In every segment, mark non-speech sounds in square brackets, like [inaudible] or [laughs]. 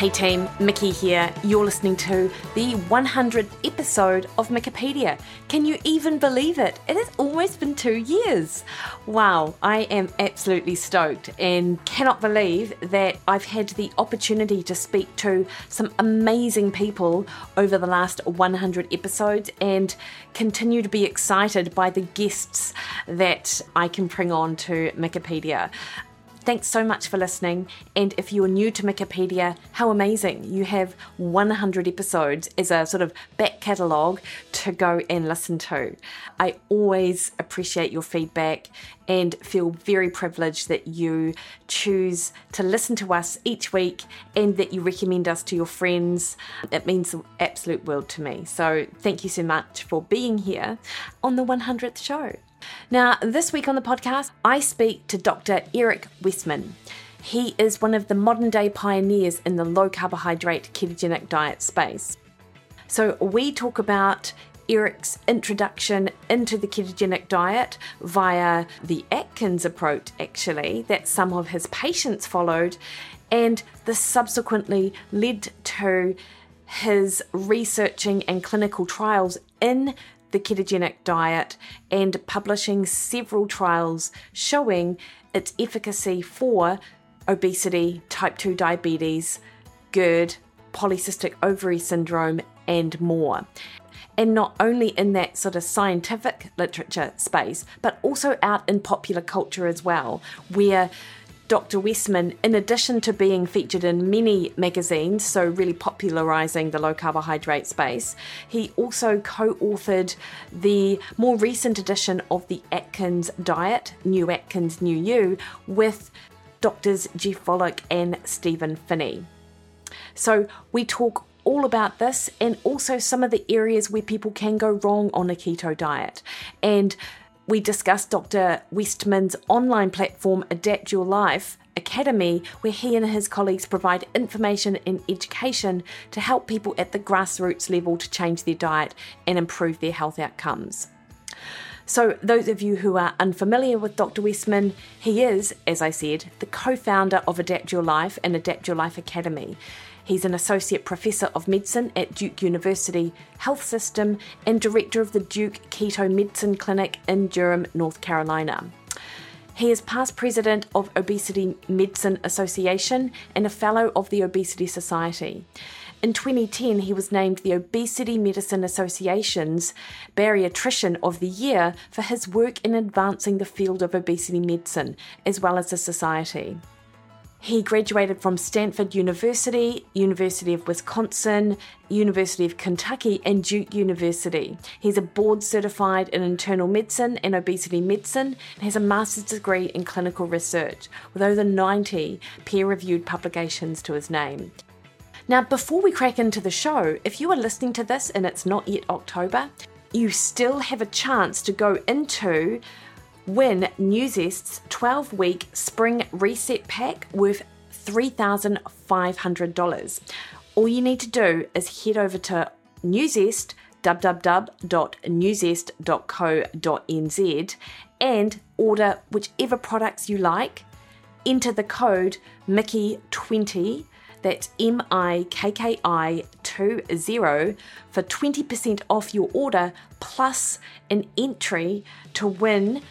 Hey team, Mikki here. You're listening to the 100th episode of Mikkipedia. Can you even believe it? It has almost been two years. Wow, I am absolutely stoked and cannot believe that I've had the opportunity to speak to some amazing people over the last 100 episodes and continue to be excited by the guests that I can bring on to Mikkipedia. Thanks so much for listening. And if you're new to Mikkipedia, how amazing! You have 100 episodes as a sort of back catalogue to go and listen to. I always appreciate your feedback and feel very privileged that you choose to listen to us each week and that you recommend us to your friends. It means the absolute world to me. So thank you so much for being here on the 100th show. Now, this week on the podcast, I speak to Dr. Eric Westman. He is one of the modern day pioneers in the low carbohydrate ketogenic diet space. So, we talk about Eric's introduction into the ketogenic diet via the Atkins approach, actually, that some of his patients followed, and this subsequently led to his researching and clinical trials in the ketogenic diet and publishing several trials showing its efficacy for obesity, type 2 diabetes, GERD, polycystic ovary syndrome, and more. And not only in that sort of scientific literature space, but also out in popular culture as well, where Dr. Westman, in addition to being featured in many magazines, so really popularizing the low carbohydrate space, he also co authored the more recent edition of the Atkins Diet, New Atkins, New You, with doctors Jeff Volek and Stephen Phinney. So we talk all about this and also some of the areas where people can go wrong on a keto diet. And we discussed Dr. Westman's online platform, Adapt Your Life Academy, where he and his colleagues provide information and education to help people at the grassroots level to change their diet and improve their health outcomes. So, those of you who are unfamiliar with Dr. Westman, he is, as I said, the co founder of Adapt Your Life and Adapt Your Life Academy. He's an associate professor of medicine at Duke University Health System and director of the Duke Keto Medicine Clinic in Durham, North Carolina. He is past president of Obesity Medicine Association and a fellow of the Obesity Society. In 2010, he was named the Obesity Medicine Association's Bariatrician of the Year for his work in advancing the field of obesity medicine, as well as the society. He graduated from Stanford University, University of Wisconsin, University of Kentucky, and Duke University. He's a board certified in internal medicine and obesity medicine and has a master's degree in clinical research with over 90 peer reviewed publications to his name. Now, before we crack into the show, if you are listening to this and it's not yet October, you still have a chance to go into Win Nuzest's 12 week spring reset pack worth $3,500. All you need to do is head over to Nuzest, www.nuzest.co.nz, and order whichever products you like. Enter the code Mikki20, that's M I K K I 20, for 20% off your order plus an entry to win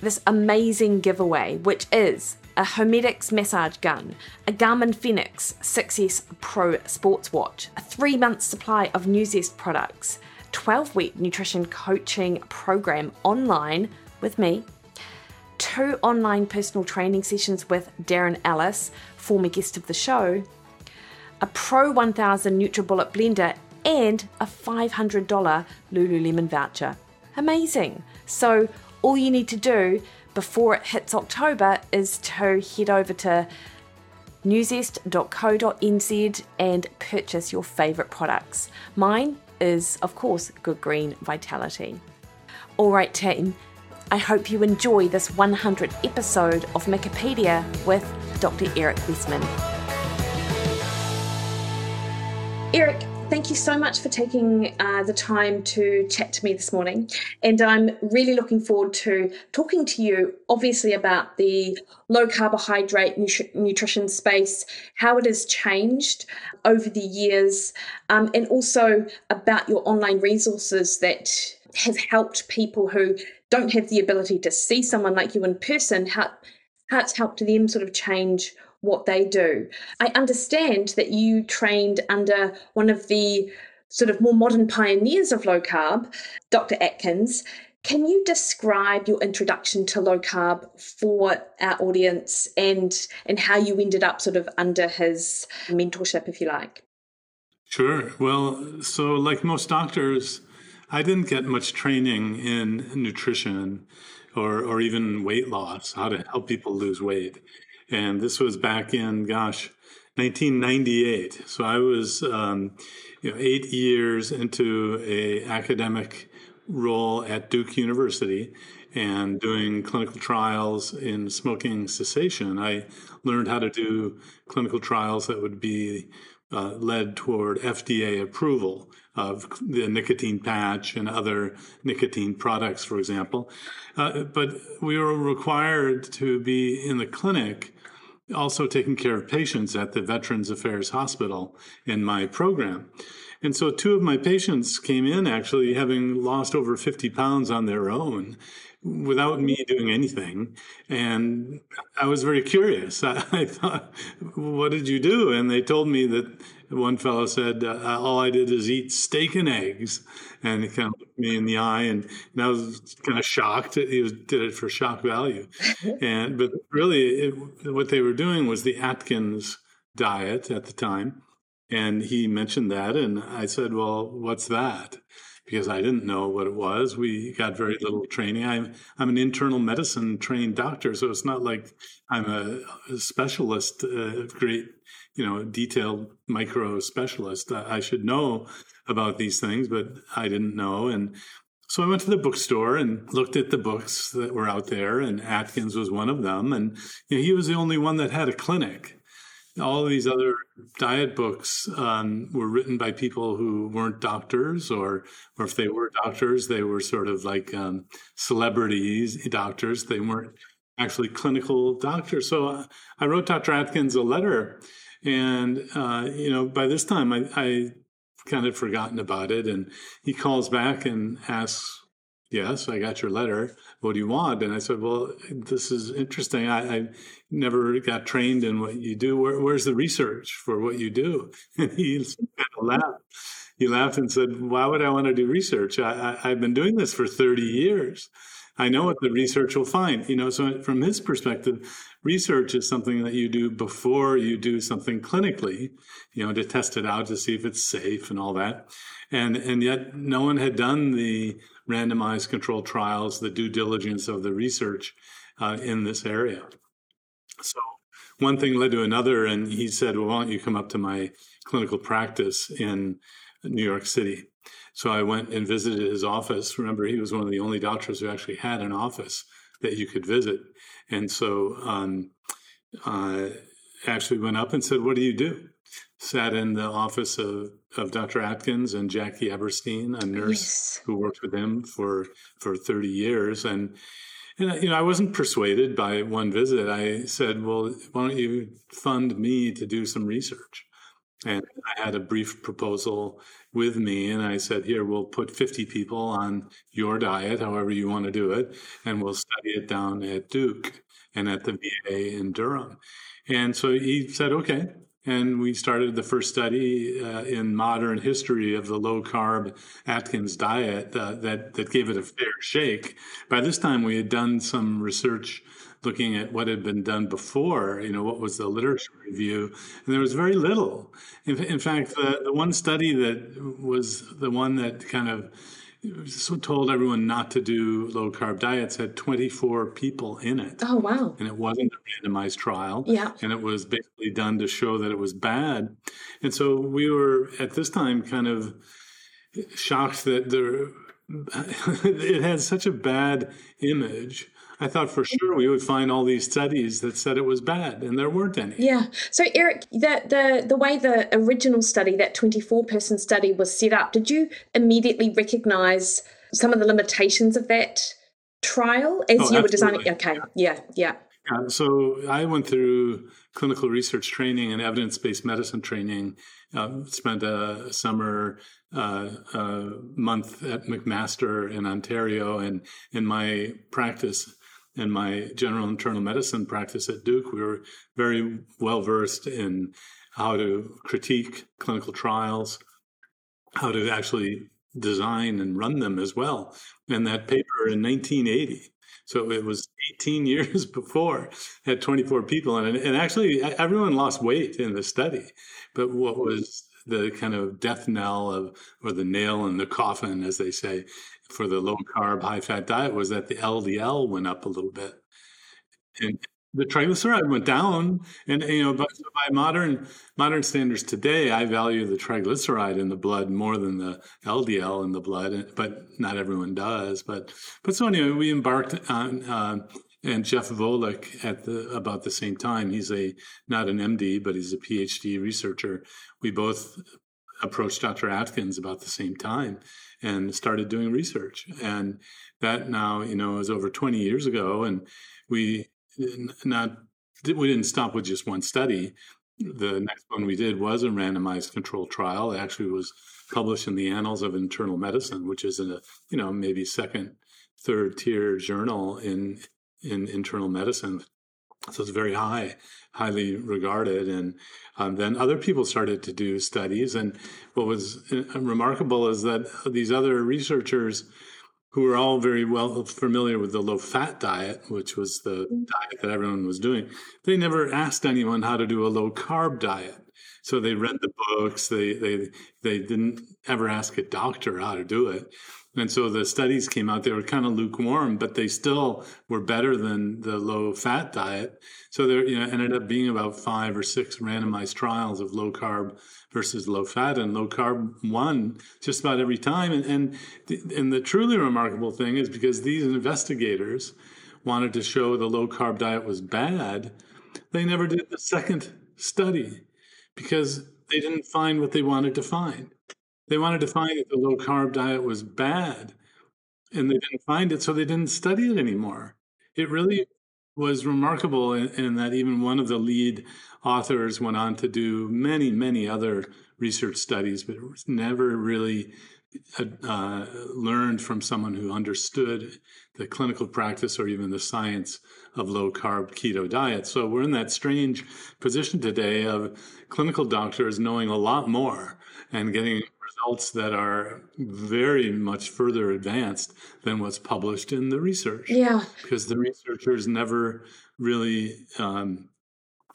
this amazing giveaway, which is a HoMedics massage gun, a Garmin Fenix 6S Pro sports watch, a three month supply of Nuzest products, 12 week nutrition coaching program online with me, two online personal training sessions with Darren Ellis, former guest of the show, a Pro 1000 NutriBullet blender, and a $500 Lululemon voucher. Amazing! So, all you need to do before it hits October is to head over to nuzest.co.nz and purchase your favourite products. Mine is, of course, good green vitality. All right, team, I hope you enjoy this 100th episode of Mikkipedia with Dr. Eric Westman. Eric, thank you so much for taking uh, the time to chat to me this morning. And I'm really looking forward to talking to you, obviously, about the low carbohydrate nutri- nutrition space, how it has changed over the years, um, and also about your online resources that have helped people who don't have the ability to see someone like you in person, how, how it's helped them sort of change what they do. I understand that you trained under one of the sort of more modern pioneers of low carb, Dr. Atkins. Can you describe your introduction to low carb for our audience and and how you ended up sort of under his mentorship, if you like? Sure. Well, so like most doctors, I didn't get much training in nutrition or, or even weight loss, how to help people lose weight. And this was back in, gosh, 1998. So I was, um, you know, eight years into a academic role at Duke University and doing clinical trials in smoking cessation. I learned how to do clinical trials that would be uh, led toward FDA approval of the nicotine patch and other nicotine products, for example. Uh, but we were required to be in the clinic also taking care of patients at the Veterans Affairs Hospital in my program. And so two of my patients came in actually having lost over 50 pounds on their own without me doing anything. And I was very curious. I, [laughs] I thought, what did you do? And they told me that one fellow said, uh, all I did is eat steak and eggs. And he kind of looked me in the eye and, and I was kind of shocked. He was, did it for shock value. [laughs] and, but really it, what they were doing was the Atkins diet at the time. And he mentioned that. And I said, well, what's that? because I didn't know what it was. We got very little training. I'm I'm an internal medicine trained doctor, so it's not like I'm a, a specialist, a great you know a detailed micro specialist. I, I should know about these things, but I didn't know and. So I went to the bookstore and looked at the books that were out there, and Atkins was one of them. And you know, he was the only one that had a clinic all these other diet books um, were written by people who weren't doctors, or or if they were doctors, they were sort of like um, celebrities, doctors. They weren't actually clinical doctors. So I wrote Dr. Atkins a letter, and uh, you know by this time I, I kind of forgotten about it, and he calls back and asks Yes, I got your letter. What do you want? And I said, Well, this is interesting. I, I never got trained in what you do. Where, where's the research for what you do? [laughs] And he kind of laughed. He laughed and said, Why would I want to do research? I, I, I've been doing this for 30 years. I know what the research will find. You know, so from his perspective, research is something that you do before you do something clinically, you know, to test it out to see if it's safe and all that. And and yet no one had done the randomized controlled trials, the due diligence of the research uh, in this area. So one thing led to another, and he said, "Well, why don't you come up to my clinical practice in New York City?" So I went and visited his office. Remember, he was one of the only doctors who actually had an office that you could visit, and so um, uh, actually went up and said, "What do you do?" Sat in the office of of Dr. Atkins and Jackie Eberstein, a nurse yes. who worked with him for for 30 years. And, and, you know, I wasn't persuaded by one visit. I said, well, why don't you fund me to do some research? And I had a brief proposal with me, and I said, Here, we'll put 50 people on your diet, however you want to do it, and we'll study it down at Duke and at the VA in Durham. And so he said, Okay and we started the first study uh, in modern history of the low carb Atkins diet uh, that that gave it a fair shake. By this time, we had done some research looking at what had been done before. You know, what was the literature review, and there was very little. In, in fact, the, the one study that was the one that kind of so told everyone not to do low carb diets had 24 people in it. Oh, wow. And it wasn't a randomized trial. Yeah. And it was basically done to show that it was bad. And so we were at this time kind of shocked that there [laughs] it had such a bad image. I thought for sure we would find all these studies that said it was bad, and there weren't any. Yeah. So, Eric, the the the way the original study, that twenty four person study, was set up, did you immediately recognise some of the limitations of that trial as oh, you were designing? Okay. Yeah. Yeah. Yeah, so I went through clinical research training and evidence based medicine training. Uh, spent a summer uh, a month at McMaster in Ontario, and in my practice, in my general internal medicine practice at Duke, we were very well versed in how to critique clinical trials, how to actually design and run them as well. And that paper in 1980 so it was 18 [laughs] years before, had 24 people it. And actually, everyone lost weight in the study. But what was the kind of death knell of, or the nail in the coffin, as they say, for the low carb, high fat diet was that the LDL went up a little bit. And the triglyceride went down, and you know, by, by modern modern standards today, I value the triglyceride in the blood more than the LDL in the blood, but not everyone does. But but so anyway, we embarked on. Uh, and Jeff Volek at the about the same time. He's a not an MD, but he's a PhD researcher. We both approached Dr. Atkins about the same time and started doing research. And that now, you know, is over 20 years ago. And we not we didn't stop with just one study. The next one we did was a randomized controlled trial. It actually was published in the Annals of Internal Medicine, which is in a you know maybe second, third tier journal in in internal medicine. So it's very high, highly regarded. And um, then other people started to do studies. And what was uh, remarkable is that these other researchers who were all very well familiar with the low fat diet, which was the mm-hmm. diet that everyone was doing, they never asked anyone how to do a low carb diet. So they read the books. They they they didn't ever ask a doctor how to do it. And so the studies came out, they were kind of lukewarm, but they still were better than the low fat diet. So there you know, ended up being about five or six randomized trials of low carb versus low fat and low carb won just about every time. And, and, the, and the truly remarkable thing is because these investigators wanted to show the low carb diet was bad, they never did the second study because they didn't find what they wanted to find. They wanted to find that the low carb diet was bad, and they didn't find it, so they didn't study it anymore. It really was remarkable in, in, that even one of the lead authors went on to do many, many other research studies, but never really uh, learned from someone who understood the clinical practice or even the science of low carb keto diet. So we're in that strange position today of clinical doctors knowing a lot more and getting results that are very much further advanced than what's published in the research. Yeah. Because the researchers never really um,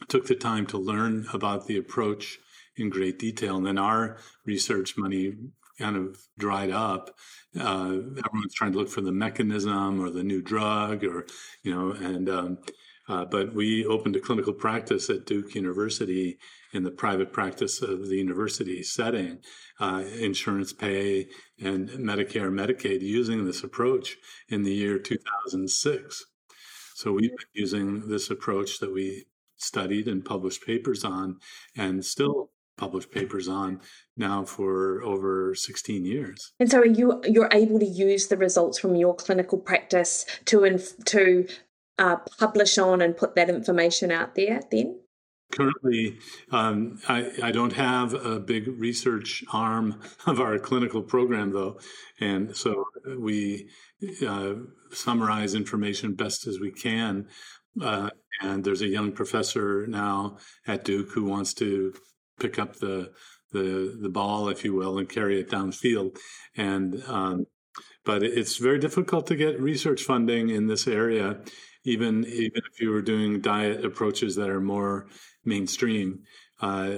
took the time to learn about the approach in great detail. And then our research money kind of dried up. Uh, everyone's trying to look for the mechanism or the new drug or, you know, and, um, uh, but we opened a clinical practice at Duke University in the private practice of the university setting, uh, insurance pay and Medicare, Medicaid, using this approach in the year 2006. So we've been using this approach that we studied and published papers on, and still published papers on now for over 16 years. And so you you're able to use the results from your clinical practice to inf- to uh, publish on and put that information out there then? Currently, um, I, I, don't have a big research arm of our clinical program, though. And so we uh, summarize information best as we can. Uh, and there's a young professor now at Duke who wants to pick up the the, the ball, if you will, and carry it downfield. And um, but it's very difficult to get research funding in this area even even if you were doing diet approaches that are more mainstream, uh,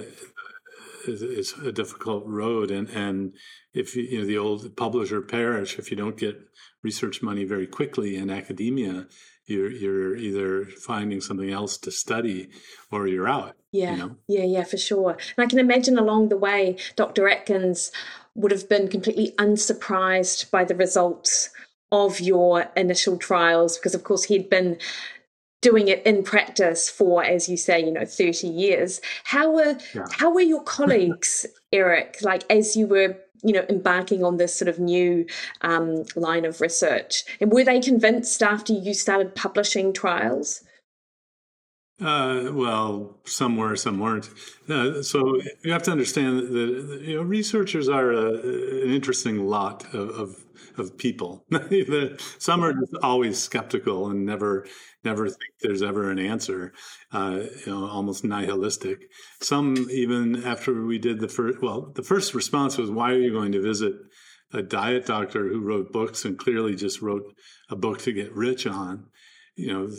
it's a difficult road. And and if you, you know the old publisher perish if you don't get research money very quickly in academia, you're you're either finding something else to study or you're out. Yeah, you know? yeah, yeah, for sure. And I can imagine along the way, Dr. Atkins would have been completely unsurprised by the results of your initial trials because of course he'd been doing it in practice for as you say you know 30 years how were yeah. how were your colleagues [laughs] eric like as you were you know embarking on this sort of new um, line of research and were they convinced after you started publishing trials uh, well, some were, some weren't. Uh, so you have to understand that you know, researchers are a, an interesting lot of, of, of people. [laughs] some are just always skeptical and never never think there's ever an answer. Uh, you know, almost nihilistic. Some even after we did the first. Well, the first response was, "Why are you going to visit?" A diet doctor who wrote books and clearly just wrote a book to get rich on, you know,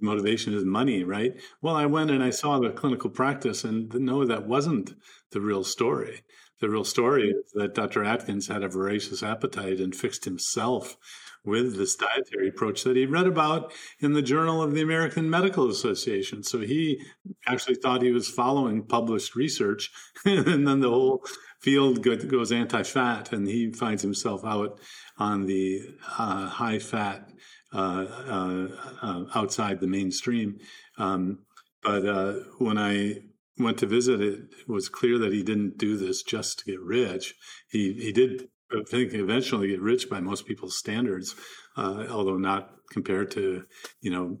motivation is money, right? Well, I went and I saw the clinical practice and no, that wasn't the real story. The real story is that Dr. Atkins had a voracious appetite and fixed himself with this dietary approach that he read about in the Journal of the American Medical Association. So he actually thought he was following published research, [laughs] and then the whole field goes anti fat, and he finds himself out on the uh, high fat uh, uh, uh, outside the mainstream. Um, but when I went to visit, it, was clear that he didn't do this just to get rich. He he did I think eventually get rich by most people's standards, uh, although not compared to you know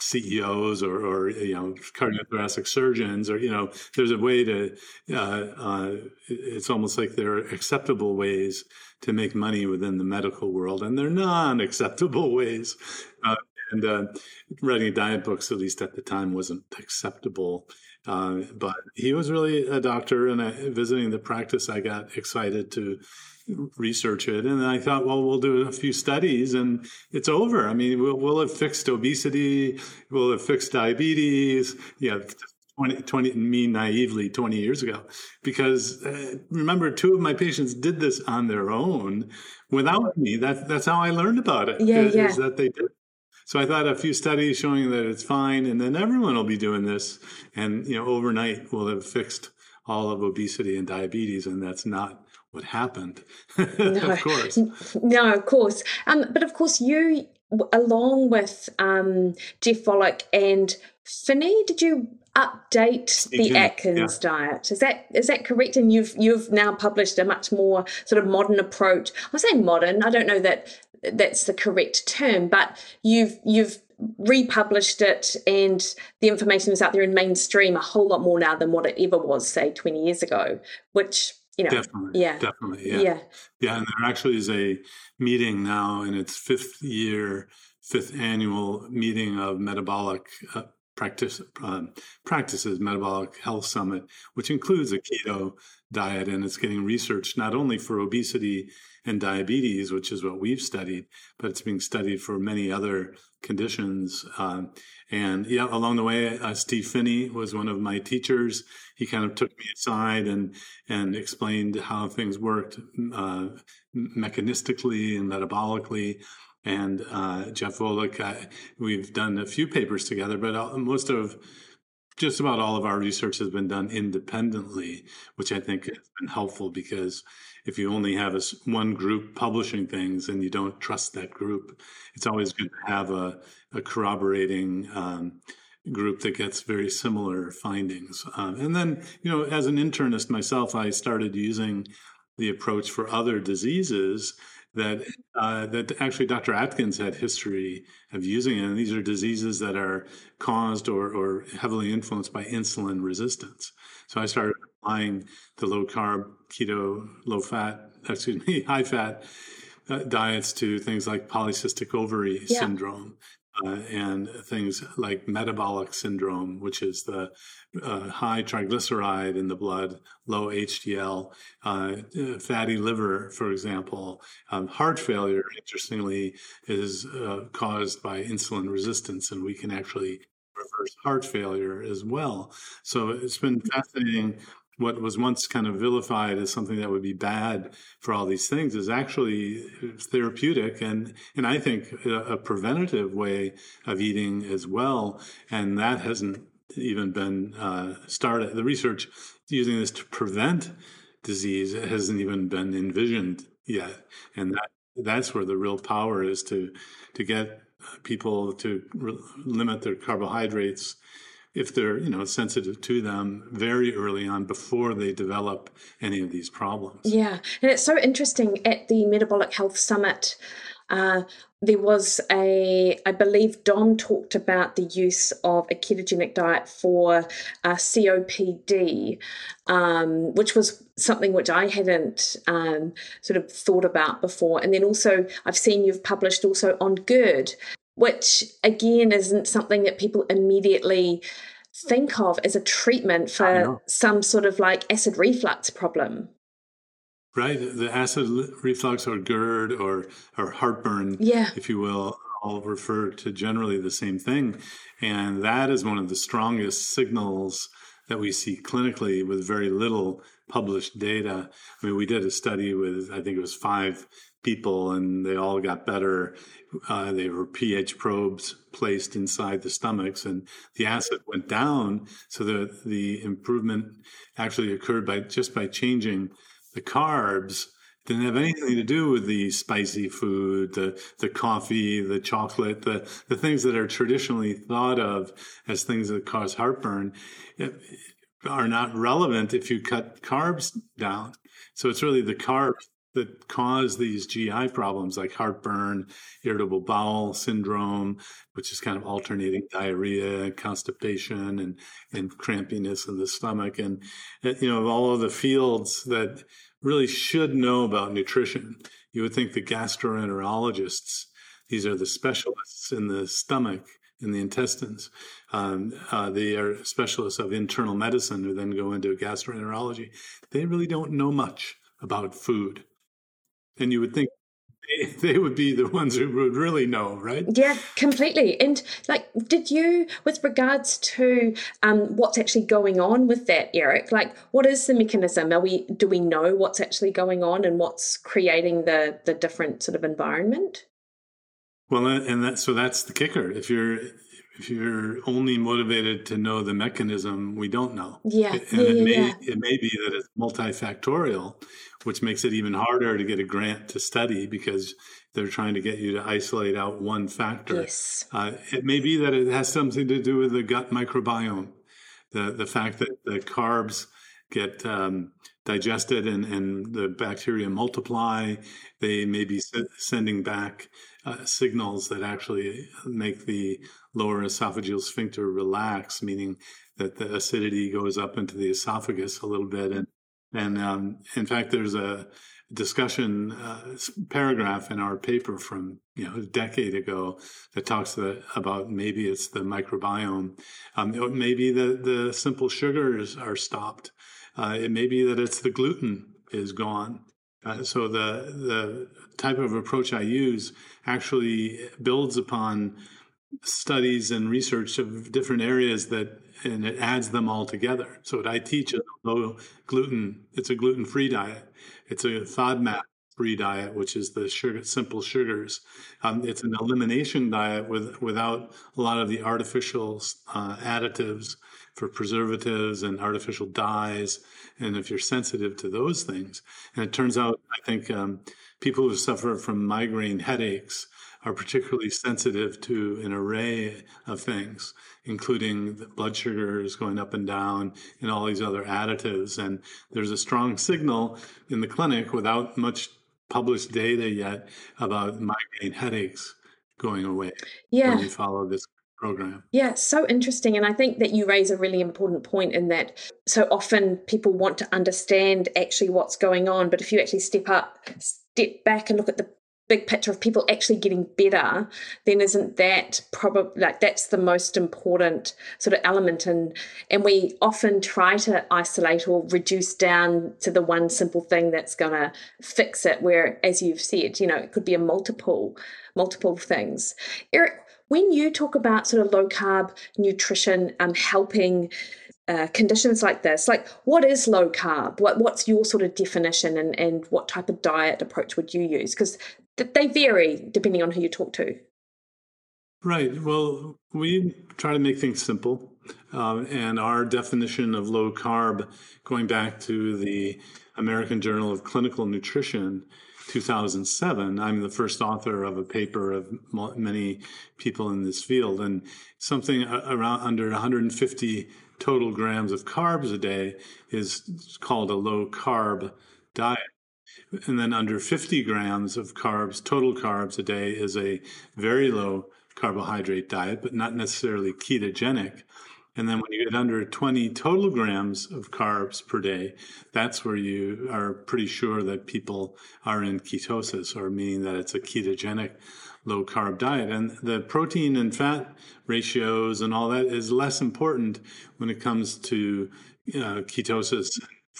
CEOs or, or you know cardiothoracic surgeons or you know there's a way to uh, uh, it's almost like there are acceptable ways to make money within the medical world and they're non-acceptable [laughs] ways uh, and uh, writing diet books at least at the time wasn't acceptable uh, but he was really a doctor and I, visiting the practice I got excited to research it. And I thought, well, we'll do a few studies and it's over. I mean, we'll, we'll have fixed obesity, we'll have fixed diabetes. Yeah. 20, 20, me naively 20 years ago, because uh, remember, two of my patients did this on their own without me. That, that's how I learned about it. Yeah, is, yeah. Is that they did. So I thought a few studies showing that it's fine, and then everyone will be doing this, and you know, overnight we'll have fixed all of obesity and diabetes, and that's not what happened. [laughs] no, of course. No, of course. Um, but of course, you, along with um, Jeff Volek and Phinney, did you update the Atkins yeah. diet? Is that is that correct? And you've you've now published a much more sort of modern approach. I say modern. I don't know that that's the correct term, but you've you've republished it and the information is out there in mainstream a whole lot more now than what it ever was say 20 years ago which you know, definitely, yeah, definitely, yeah. yeah, yeah. And there actually is a meeting now in its fifth year, fifth annual meeting of metabolic uh, practice um, practices, metabolic health summit, which includes a keto diet, and it's getting researched not only for obesity and diabetes, which is what we've studied, but it's being studied for many other conditions. Um, and yeah, along the way, uh, Steve Phinney was one of my teachers. He kind of took me aside and and explained how things worked uh, mechanistically and metabolically. And uh, Jeff Volek, uh, we've done a few papers together, but most of just about all of our research has been done independently, which I think has been helpful because if you only have one group publishing things and you don't trust that group, it's always good to have a, a corroborating um, group that gets very similar findings. Um, and then, you know, as an internist myself, I started using the approach for other diseases that uh, that actually Dr. Atkins had history of using it. And these are diseases that are caused or, or heavily influenced by insulin resistance. So I started applying the low carb, keto, low fat, [laughs] excuse me, high fat uh, diets to things like polycystic ovary yeah. syndrome. Uh, and things like metabolic syndrome, which is the uh, high triglyceride in the blood, low HDL, uh, fatty liver, for example. Um, heart failure, interestingly, is uh, caused by insulin resistance, and we can actually reverse heart failure as well. So it's been fascinating what was once kind of vilified as something that would be bad for all these things is actually therapeutic and and I think a, a preventative way of eating as well. And that hasn't even been uh, started. The research using this to prevent disease hasn't even been envisioned yet. And that, that's where the real power is to, to get people to re- limit their carbohydrates if they're you know sensitive to them very early on before they develop any of these problems yeah and it's so interesting at the metabolic health summit uh, there was a, I believe Don talked about the use of a ketogenic diet for uh, COPD, um, which was something which I hadn't um, sort of thought about before. And then also, I've seen you've published also on GERD, which again isn't something that people immediately think of as a treatment for some sort of like acid reflux problem. Right, the acid reflux or GERD or or heartburn, yeah. if you will, all refer to generally the same thing, and that is one of the strongest signals that we see clinically with very little published data. I mean, we did a study with I think it was five people, and they all got better. Uh, they were pH probes placed inside the stomachs, and the acid went down. So the the improvement actually occurred by just by changing the carbs didn't have anything to do with the spicy food, the the coffee, the chocolate, the the things that are traditionally thought of as things that cause heartburn are not relevant if you cut carbs down. So it's really the carbs that cause these GI problems like heartburn, irritable bowel syndrome, which is kind of alternating diarrhea, constipation, and and crampiness in the stomach, and you know all of the fields that really should know about nutrition. You would think the gastroenterologists; these are the specialists in the stomach in the intestines. Um, uh, they are specialists of internal medicine who then go into gastroenterology. They really don't know much about food and you would think [laughs] they would be the ones who would really know, right? Yeah, completely. And like, did you, with regards to um, what's actually going on with that, Eric? Like, what is the mechanism? Are we do we know what's actually going on and what's creating the the different sort of environment? Well, and that so that's the kicker. If you're if you're only motivated to know the mechanism, we don't know. Yeah, and yeah, it may yeah. it may be that it's multifactorial which makes it even harder to get a grant to study because they're trying to get you to isolate out one factor. Yes. Uh, it may be that it has something to do with the gut microbiome, the the fact that the carbs get um, digested and, and the bacteria multiply. They may be sending back uh, signals that actually make the lower esophageal sphincter relax, meaning that the acidity goes up into the esophagus a little bit and and um, in fact, there's a discussion uh, paragraph in our paper from you know a decade ago that talks about maybe it's the microbiome, um, maybe the the simple sugars are stopped. Uh, it may be that it's the gluten is gone. Uh, so the the type of approach I use actually builds upon studies and research of different areas that and it adds them all together. So what I teach is low gluten. It's a gluten-free diet. It's a FODMAP free diet, which is the sugar, simple sugars. Um, it's an elimination diet with without a lot of the artificial uh, additives for preservatives and artificial dyes. And if you're sensitive to those things, and it turns out, I think um, people who suffer from migraine headaches are particularly sensitive to an array of things, including the blood sugars going up and down and all these other additives. And there's a strong signal in the clinic without much published data yet about migraine headaches going away yeah. when you follow this program. Yeah, so interesting. And I think that you raise a really important point in that so often people want to understand actually what's going on. But if you actually step up, step back and look at the big picture of people actually getting better, then isn't that probably like that's the most important sort of element? And and we often try to isolate or reduce down to the one simple thing that's going to fix it. Where, as you've said, you know, it could be a multiple multiple things. Eric, when you talk about sort of low carb nutrition um, helping uh, conditions like this like what is low carb what what's your sort of definition and and what type of diet approach would you use because they vary depending on who you talk to. Right. Well, we try to make things simple. Um, and our definition of low carb, going back to the American Journal of Clinical Nutrition, 2007. I'm the first author of a paper of many people in this field, and something around under 150 total grams of carbs a day is called a low carb diet. And then under 50 grams of carbs, total carbs a day, is a very low carbohydrate diet, but not necessarily ketogenic. And then when you get under 20 total grams of carbs per day, that's where you are pretty sure that people are in ketosis, or meaning that it's a ketogenic low carb diet. And the protein and fat ratios and all that is less important when it comes to uh, ketosis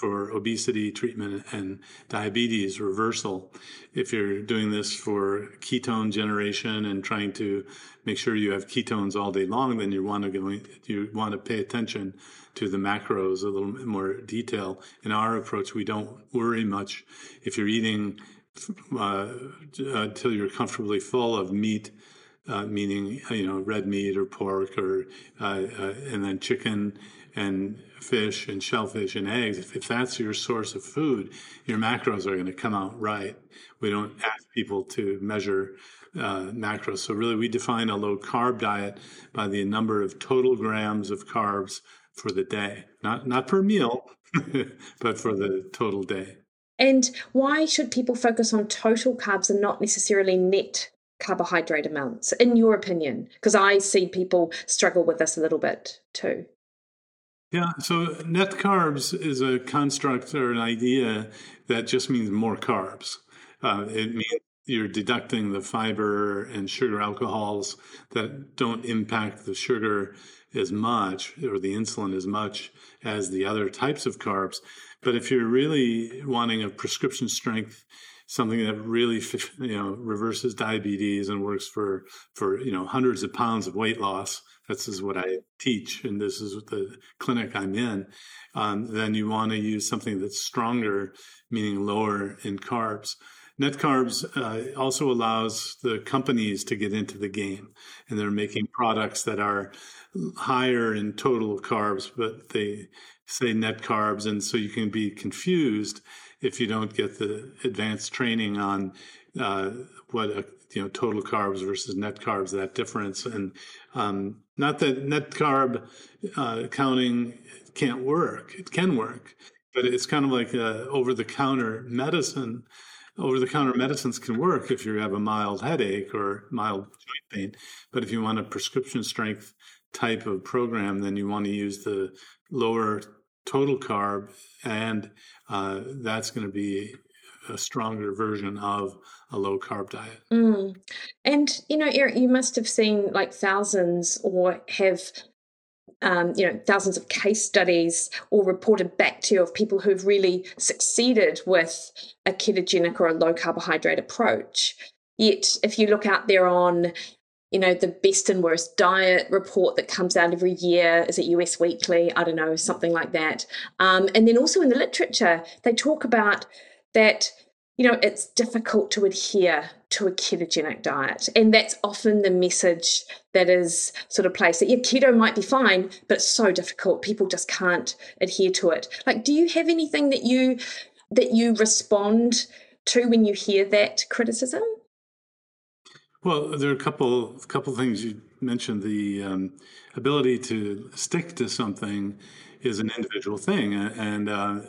for obesity treatment and diabetes reversal. If you're doing this for ketone generation and trying to make sure you have ketones all day long, then you want to go, you want to pay attention to the macros a little bit more detail. In our approach, we don't worry much if you're eating uh, until you're comfortably full of meat. Uh, meaning, you know, red meat or pork, or uh, uh and then chicken and fish and shellfish and eggs, if, if that's your source of food, your macros are going to come out right. We don't ask people to measure uh, macros. So really, we define a low carb diet by the number of total grams of carbs for the day, not not per meal, [laughs] but for the total day. And why should people focus on total carbs and not necessarily net carbohydrate amounts, in your opinion? Because I see people struggle with this a little bit too. Yeah, so net carbs is a construct or an idea that just means more carbs. Uh, it means you're deducting the fiber and sugar alcohols that don't impact the sugar as much or the insulin as much as the other types of carbs. But if you're really wanting a prescription strength, something that really you know reverses diabetes and works for for you know hundreds of pounds of weight loss, this is what I teach, and this is the clinic I'm in, um, then you want to use something that's stronger, meaning lower in carbs. Net carbs uh, also allows the companies to get into the game, and they're making products that are higher in total carbs, but they say net carbs, and so you can be confused if you don't get the advanced training on uh, what a you know total carbs versus net carbs that difference and um, not that net carb uh, counting can't work. It can work but it's kind of like over the counter medicine. Over the counter medicines can work if you have a mild headache or mild joint pain but if you want a prescription strength type of program then you want to use the lower total carb and uh, that's going to be a stronger version of a low carb diet. Mm. And you know, Eric, you must have seen like thousands or have um, you know, thousands of case studies or reported back to you of people who've really succeeded with a ketogenic or a low carbohydrate approach. Yet, if you look out there on, you know, the best and worst diet report that comes out every year, is it US Weekly? I don't know, something like that. Um, and then also in the literature, they talk about that you know it's difficult to adhere to a ketogenic diet. And that's often the message that is sort of placed that yeah keto might be fine but it's so difficult. People just can't adhere to it. Like do you have anything that you that you respond to when you hear that criticism? Well there are a couple couple things. You mentioned the um, ability to stick to something is an individual thing. And uh,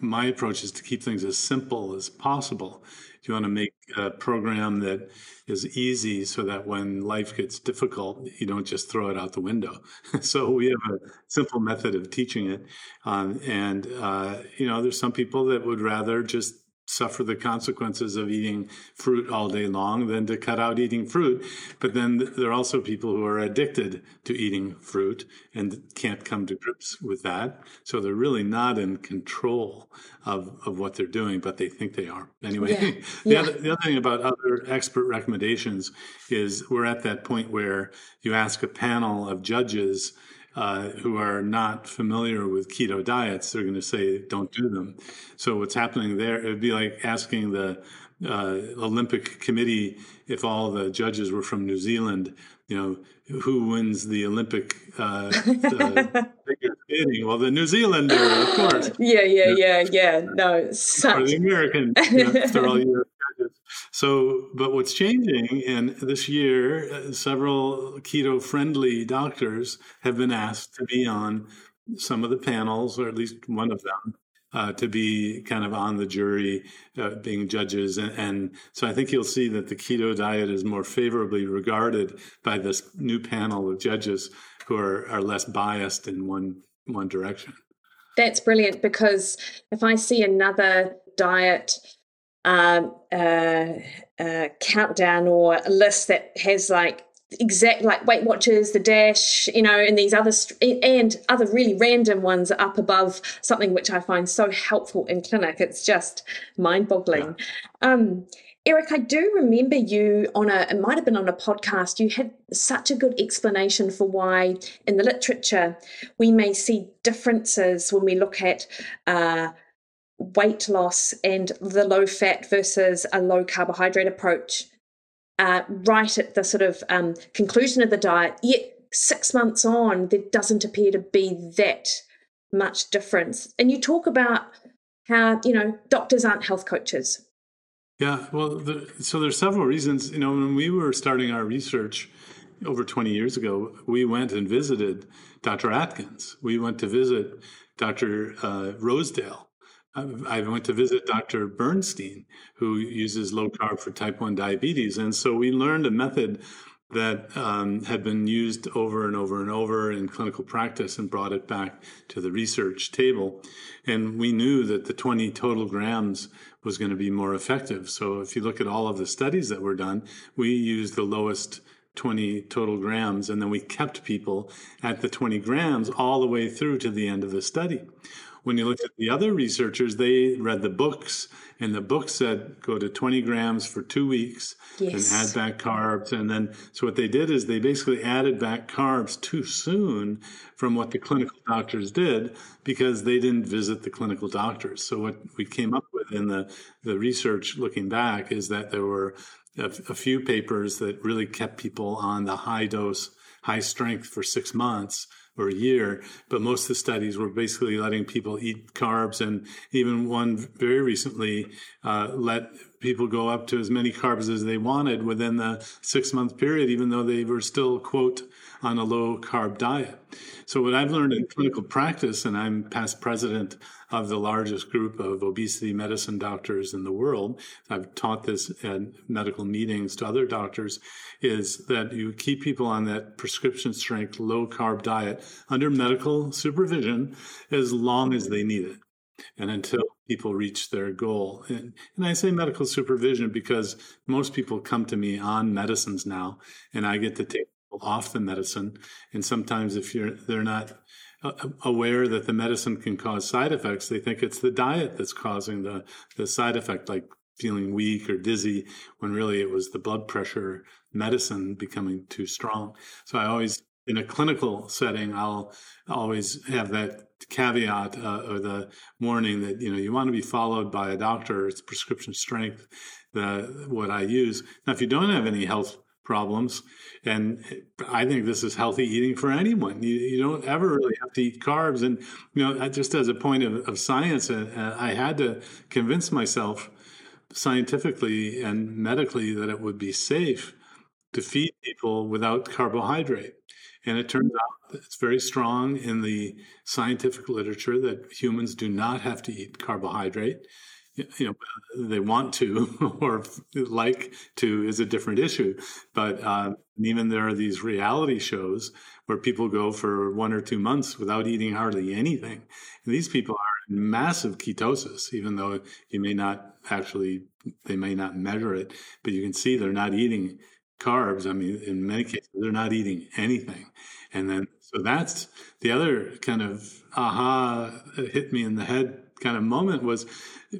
my approach is to keep things as simple as possible. If You want to make a program that is easy so that when life gets difficult, you don't just throw it out the window. [laughs] so we have a simple method of teaching it. Um, and, uh, you know, there's some people that would rather just suffer the consequences of eating fruit all day long than to cut out eating fruit. But then there are also people who are addicted to eating fruit and can't come to grips with that. So they're really not in control of, of what they're doing, but they think they are. Anyway, yeah. [laughs] the, yeah. Other, the other thing about other expert recommendations is we're at that point where you ask a panel of judges uh, who are not familiar with keto diets, they're going to say don't do them. So what's happening there? It'd be like asking the uh, Olympic Committee if all the judges were from New Zealand. You know, who wins the Olympic uh, skating? [laughs] Well, the New Zealander, of course. Yeah, yeah, yeah, yeah. No, such... or the American. You know, after all [laughs] your so, but what's changing, and this year, uh, several keto friendly doctors have been asked to be on some of the panels, or at least one of them, uh, to be kind of on the jury, uh, being judges. And, and, so I think you'll see that the keto diet is more favorably regarded by this new panel of judges who are, are less biased in one one direction. That's brilliant because if I see another diet um, uh, uh, countdown or a list that has like exact like Weight Watchers, the Dash, you know, and these other and other really random ones up above something which I find so helpful in clinic. It's just mind-boggling. Yeah. Um, Eric, I do remember you on a, it might have been on a podcast, you had such a good explanation for why in the literature we may see differences when we look at uh, weight loss and the low fat versus a low carbohydrate approach uh, right at the sort of um, conclusion of the diet, yet six months on, there doesn't appear to be that much difference. And you talk about how, you know, doctors aren't health coaches. Yeah, well, the, so there's several reasons. You know, when we were starting our research over 20 years ago, we went and visited Dr. Atkins. We went to visit Dr. Uh, Rosedale. I went to visit Dr. Bernstein, who uses low carb for type 1 diabetes. And so we learned a method that um, had been used over and over and over in clinical practice and brought it back to the research table. And we knew that the 20 total grams was going to be more effective. So if you look at all of the studies that were done, we used the lowest 20 total grams, and then we kept people at the 20 grams all the way through to the end of the study. When you look at the other researchers, they read the books, and the book said go to 20 grams for two weeks yes. and add back carbs. And then, so what they did is they basically added back carbs too soon from what the clinical doctors did because they didn't visit the clinical doctors. So what we came up with in the, the research looking back is that there were a, a few papers that really kept people on the high dose, high strength for six months or a year, but most of the studies were basically letting people eat carbs, and even one very recently uh, let people go up to as many carbs as they wanted within the six month period, even though they were still quote on a low carb diet. So what I've learned in clinical practice, and I'm past president of the largest group of obesity medicine doctors in the world. I've taught this at medical meetings to other doctors is that you keep people on that prescription strength low carb diet under medical supervision as long as they need it and until people reach their goal. And, and, I say medical supervision because most people come to me on medicines now, and I get to take off the medicine. And sometimes if you're they're not aware that the medicine can cause side effects, they think it's the diet that's causing the, the side effect, like feeling weak or dizzy, when really it was the blood pressure medicine becoming too strong. So I always, in a clinical setting, I'll always have that caveat uh, or the warning that you know you want to be followed by a doctor. It's prescription strength. The what I use now. If you don't have any health problems. And I think this is healthy eating for anyone. You, you don't ever really have to eat carbs. And, you know, just as a point of, of science, uh, I had to convince myself scientifically and medically that it would be safe to feed people without carbohydrate. And it turns out it's very strong in the scientific literature that humans do not have to eat carbohydrate you know they want to [laughs] or like to is a different issue. But uh, even there are these reality shows where people go for one or two months without eating hardly anything. And these people are in massive ketosis even though you may not actually they may not measure it but you can see they're not eating carbs. I mean in many cases they're not eating anything. And then so that's the other kind of aha hit me in the head kind of moment was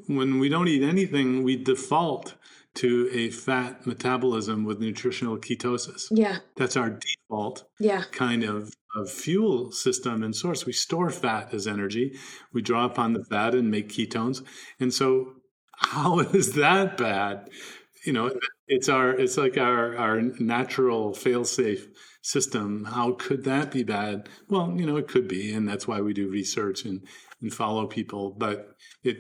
when we don't eat anything, we default to a fat metabolism with nutritional ketosis. Yeah. That's our default yeah. kind of, of fuel system and source. We store fat as energy. We draw upon the fat and make ketones. And so how [laughs] is that bad? You know, it's our it's like our our natural fail-safe system. How could that be bad? Well, you know, it could be, and that's why we do research and, and follow people. But it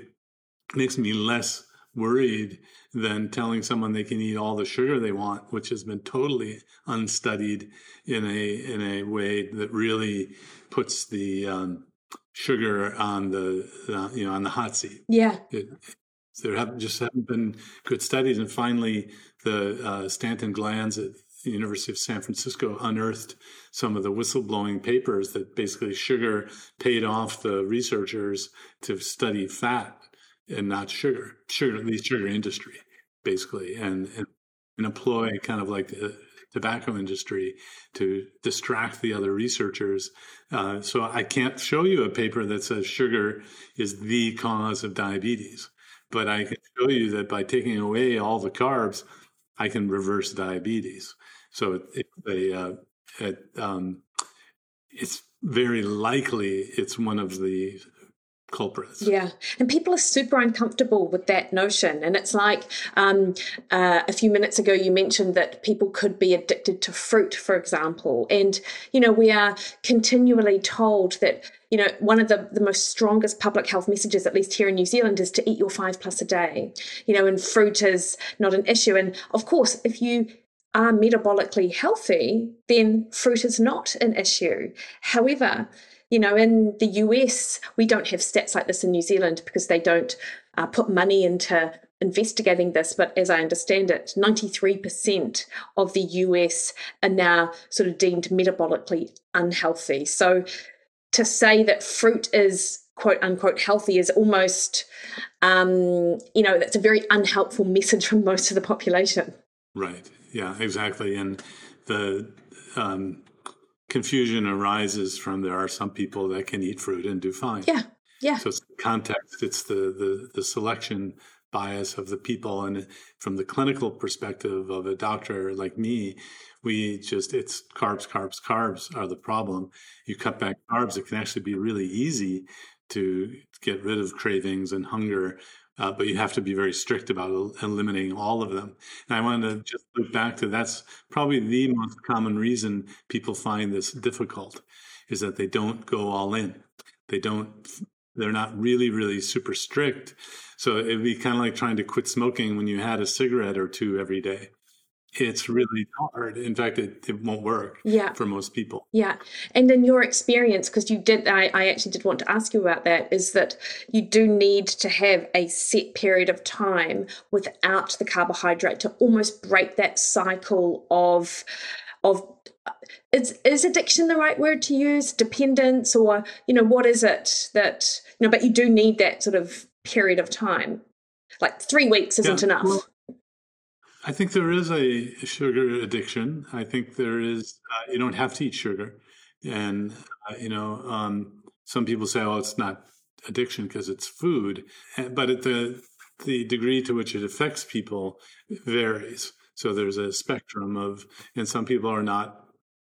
makes me less worried than telling someone they can eat all the sugar they want, which has been totally unstudied in a in a way that really puts the um, sugar on the uh, you know on the hot seat. Yeah. It, there have just haven't been good studies, and finally, the uh, Stanton Glanz at the University of San Francisco unearthed some of the whistleblowing papers that basically sugar paid off the researchers to study fat and not sugar, sugar, the sugar industry, basically, and, and, and employ kind of like the tobacco industry to distract the other researchers. Uh, so I can't show you a paper that says sugar is the cause of diabetes, but I can show you that by taking away all the carbs, I can reverse diabetes. So it, it's a, uh, it, um, it's very likely it's one of the culprits. Yeah, and people are super uncomfortable with that notion. And it's like um, uh, a few minutes ago, you mentioned that people could be addicted to fruit, for example. And, you know, we are continually told that, you know, one of the, the most strongest public health messages, at least here in New Zealand, is to eat your five plus a day, you know, and fruit is not an issue. And of course, if you are metabolically healthy, then fruit is not an issue. However, you know, in the US, we don't have stats like this in New Zealand because they don't uh, put money into investigating this. But as I understand it, 93% of the US are now sort of deemed metabolically unhealthy. So to say that fruit is quote unquote healthy is almost, um, you know, that's a very unhelpful message from most of the population. Right. Yeah, exactly. And the, um, confusion arises from there are some people that can eat fruit and do fine. Yeah. Yeah. So it's context, it's the, the, the selection bias of the people. And from the clinical perspective of a doctor like me, we just, it's carbs, carbs, carbs are the problem. You cut back carbs, it can actually be really easy to get rid of cravings and hunger uh, but you have to be very strict about eliminating all of them. And I wanted to just look back to that's probably the most common reason people find this difficult is that they don't go all in. They don't, they're not really, really super strict. So it'd be kind of like trying to quit smoking when you had a cigarette or two every day it's really hard. In fact, it, it won't work yeah. for most people. Yeah. And in your experience, because you did, I, I actually did want to ask you about that, is that you do need to have a set period of time without the carbohydrate to almost break that cycle of, of, uh, is, is addiction the right word to use? Dependence, or, you know, what is it that, you know, but you do need that sort of period of time. Like three weeks isn't yeah. enough. Well, I think there is a sugar addiction. I think there is, uh, you don't have to eat sugar. And, uh, you know, um, some people say, oh, it's not addiction because it's food. But at the, the degree to which it affects people varies. So there's a spectrum of, and some people are not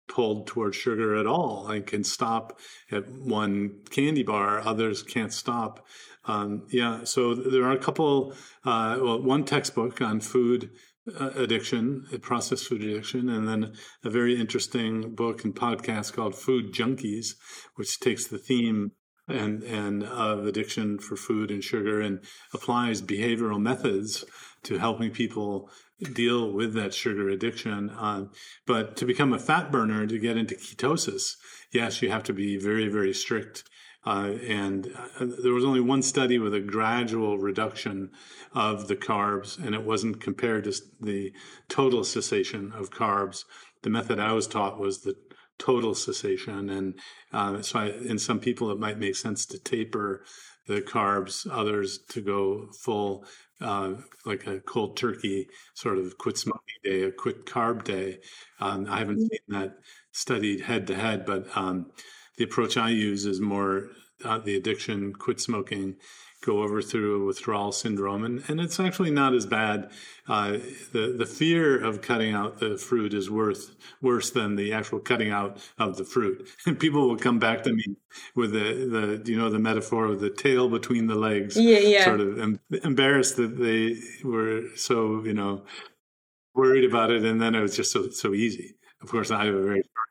pulled towards sugar at all and can stop at one candy bar. Others can't stop. Um, yeah, so there are a couple, uh, well, one textbook on food addiction, processed food addiction, and then a very interesting book and podcast called Food Junkies, which takes the theme and and of addiction for food and sugar and applies behavioral methods to helping people deal with that sugar addiction. Uh, but to become a fat burner, to get into ketosis, yes, you have to be very very strict uh, and uh, there was only one study with a gradual reduction of the carbs, and it wasn't compared to the total cessation of carbs. The method I was taught was the total cessation, and uh, so I, in some people it might make sense to taper the carbs, others to go full, uh, like a cold turkey sort of quit smoking day, a quit carb day. Um, I haven't seen that studied head to head, but um, the approach I use is more uh, the addiction, quit smoking, go over through a withdrawal syndrome, and, and it's actually not as bad. Uh, the the fear of cutting out the fruit is worth worse than the actual cutting out of the fruit. [laughs] And people will come back to me with the the you know the metaphor of the tail between the legs, yeah, yeah. sort of em- embarrassed that they were so you know worried about it, and then it was just so so easy. Of course, I have a very short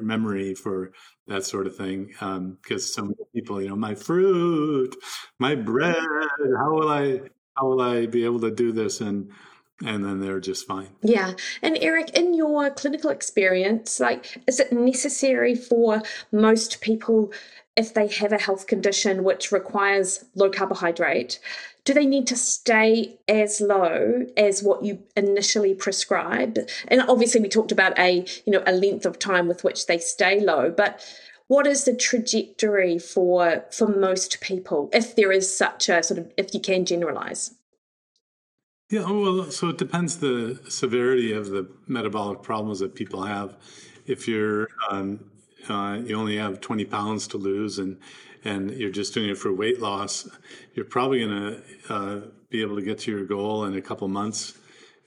memory for that sort of thing because um, some people, you know, my fruit, my bread, how will I how will I be able to do this and and then they're just fine. Yeah. And Eric, in your clinical experience, like is it necessary for most people if they have a health condition which requires low carbohydrate do they need to stay as low as what you initially prescribed? And obviously we talked about a you know a length of time with which they stay low but what is the trajectory for for most people if there is such a sort of if you can generalize? Yeah well so it depends the severity of the metabolic problems that people have. If you're um, uh, you only have 20 pounds to lose and and you're just doing it for weight loss, you're probably going to uh, be able to get to your goal in a couple months,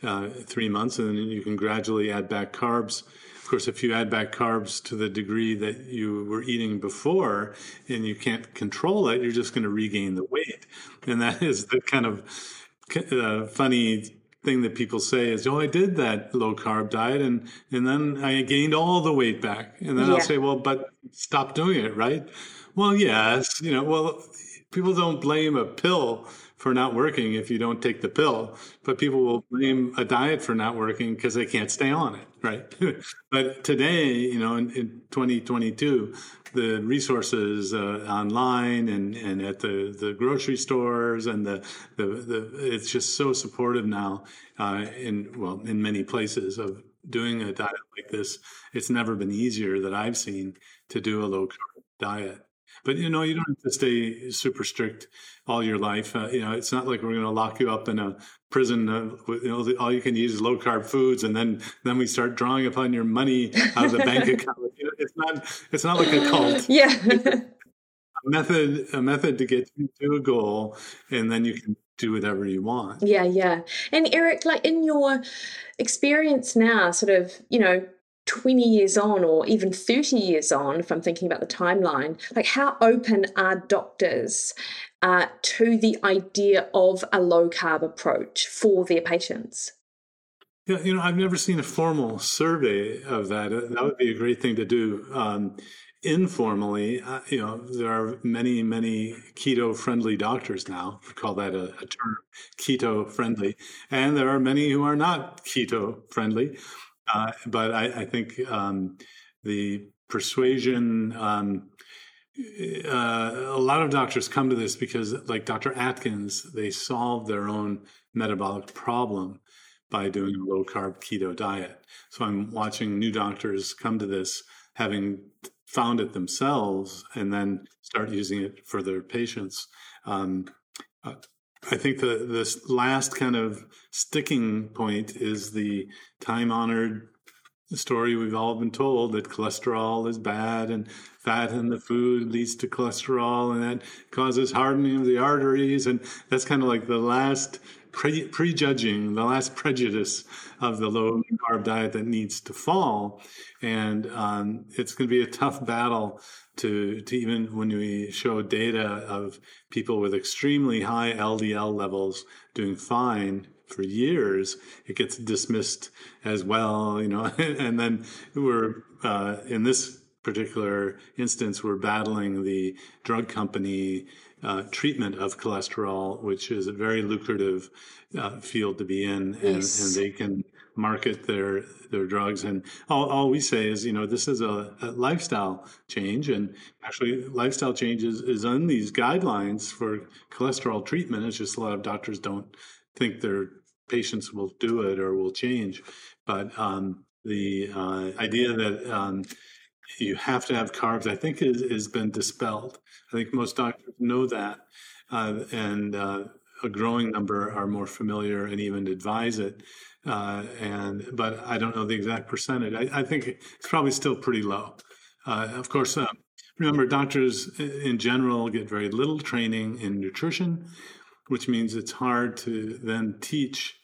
uh, three months, and then you can gradually add back carbs. Of course, if you add back carbs to the degree that you were eating before and you can't control it, you're just going to regain the weight. And that is the kind of uh, funny thing that people say is, "Oh, I did that low carb diet, and and then I gained all the weight back." And then yeah. I'll say, "Well, but stop doing it, right?" Well, yes, you know, well, people don't blame a pill for not working if you don't take the pill, but people will blame a diet for not working because they can't stay on it, right? [laughs] but today, you know, in, in 2022, the resources uh, online and, and at the, the grocery stores and the, the, the it's just so supportive now uh, in well in many places of doing a diet like this. It's never been easier that I've seen to do a low carb diet. But you know, you don't have to stay super strict all your life. Uh, you know, it's not like we're going to lock you up in a prison. Uh, with, you know, the, all you can eat is low carb foods, and then then we start drawing upon your money out of the bank [laughs] account. You know, it's not it's not like a cult. [laughs] Yeah. a method a method to get you to a goal, and then you can do whatever you want. Yeah, yeah. And Eric, like in your experience now, sort of, you know, 20 years on or even 30 years on, if I'm thinking about the timeline, like how open are doctors uh, to the idea of a low carb approach for their patients? Yeah, you know, I've never seen a formal survey of that. Uh, that would be a great thing to do. Um, informally, uh, you know, there are many, many keto friendly doctors now. We call that a, a term, keto friendly. And there are many who are not keto friendly. Uh, but I, I think um, the persuasion, um, uh, a lot of doctors come to this because, like Dr. Atkins, they solved their own metabolic problem by doing a low carb keto diet. So I'm watching new doctors come to this having found it themselves and then start using it for their patients. Um, uh, I think the this last kind of sticking point is the time honored story we've all been told that cholesterol is bad and fat in the food leads to cholesterol and that causes hardening of the arteries and that's kind of like the last pre- prejudging the last prejudice of the low carb diet that needs to fall. And um, it's going to be a tough battle to to even when we show data of people with extremely high LDL levels doing fine for years, it gets dismissed as well, you know, [laughs] and then we're uh, in this particular instance, we're battling the drug company uh, treatment of cholesterol, which is a very lucrative uh, field to be in, and, yes. and they can market their their drugs. And all, all we say is, you know, this is a, a lifestyle change, and actually, lifestyle changes is, on these guidelines for cholesterol treatment. It's just a lot of doctors don't think their patients will do it or will change. But um, the uh, idea that um, you have to have carbs, I think, is, has been dispelled. I think most doctors know that, uh, and uh, a growing number are more familiar and even advise it. Uh, and but I don't know the exact percentage. I, I, think it's probably still pretty low. Uh, of course, uh, remember, doctors in general get very little training in nutrition, which means it's hard to then teach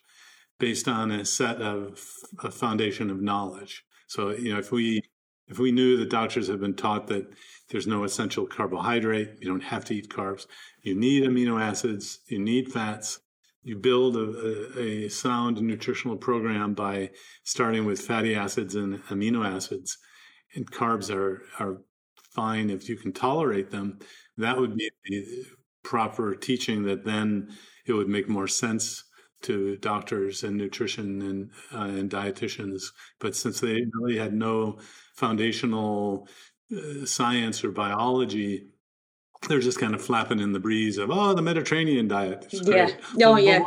based on a set of a foundation of knowledge. So, you know, if we if we knew that doctors have been taught that there's no essential carbohydrate, you don't have to eat carbs, you need amino acids, you need fats, you build a, a, sound nutritional program by starting with fatty acids and amino acids, and carbs are are fine if you can tolerate them. That would be the proper teaching. That then it would make more sense to doctors and nutrition and uh, and dietitians. But since they really had no foundational uh, science or biology, they're just kind of flapping in the breeze of oh the Mediterranean diet. Yeah. Oh yeah.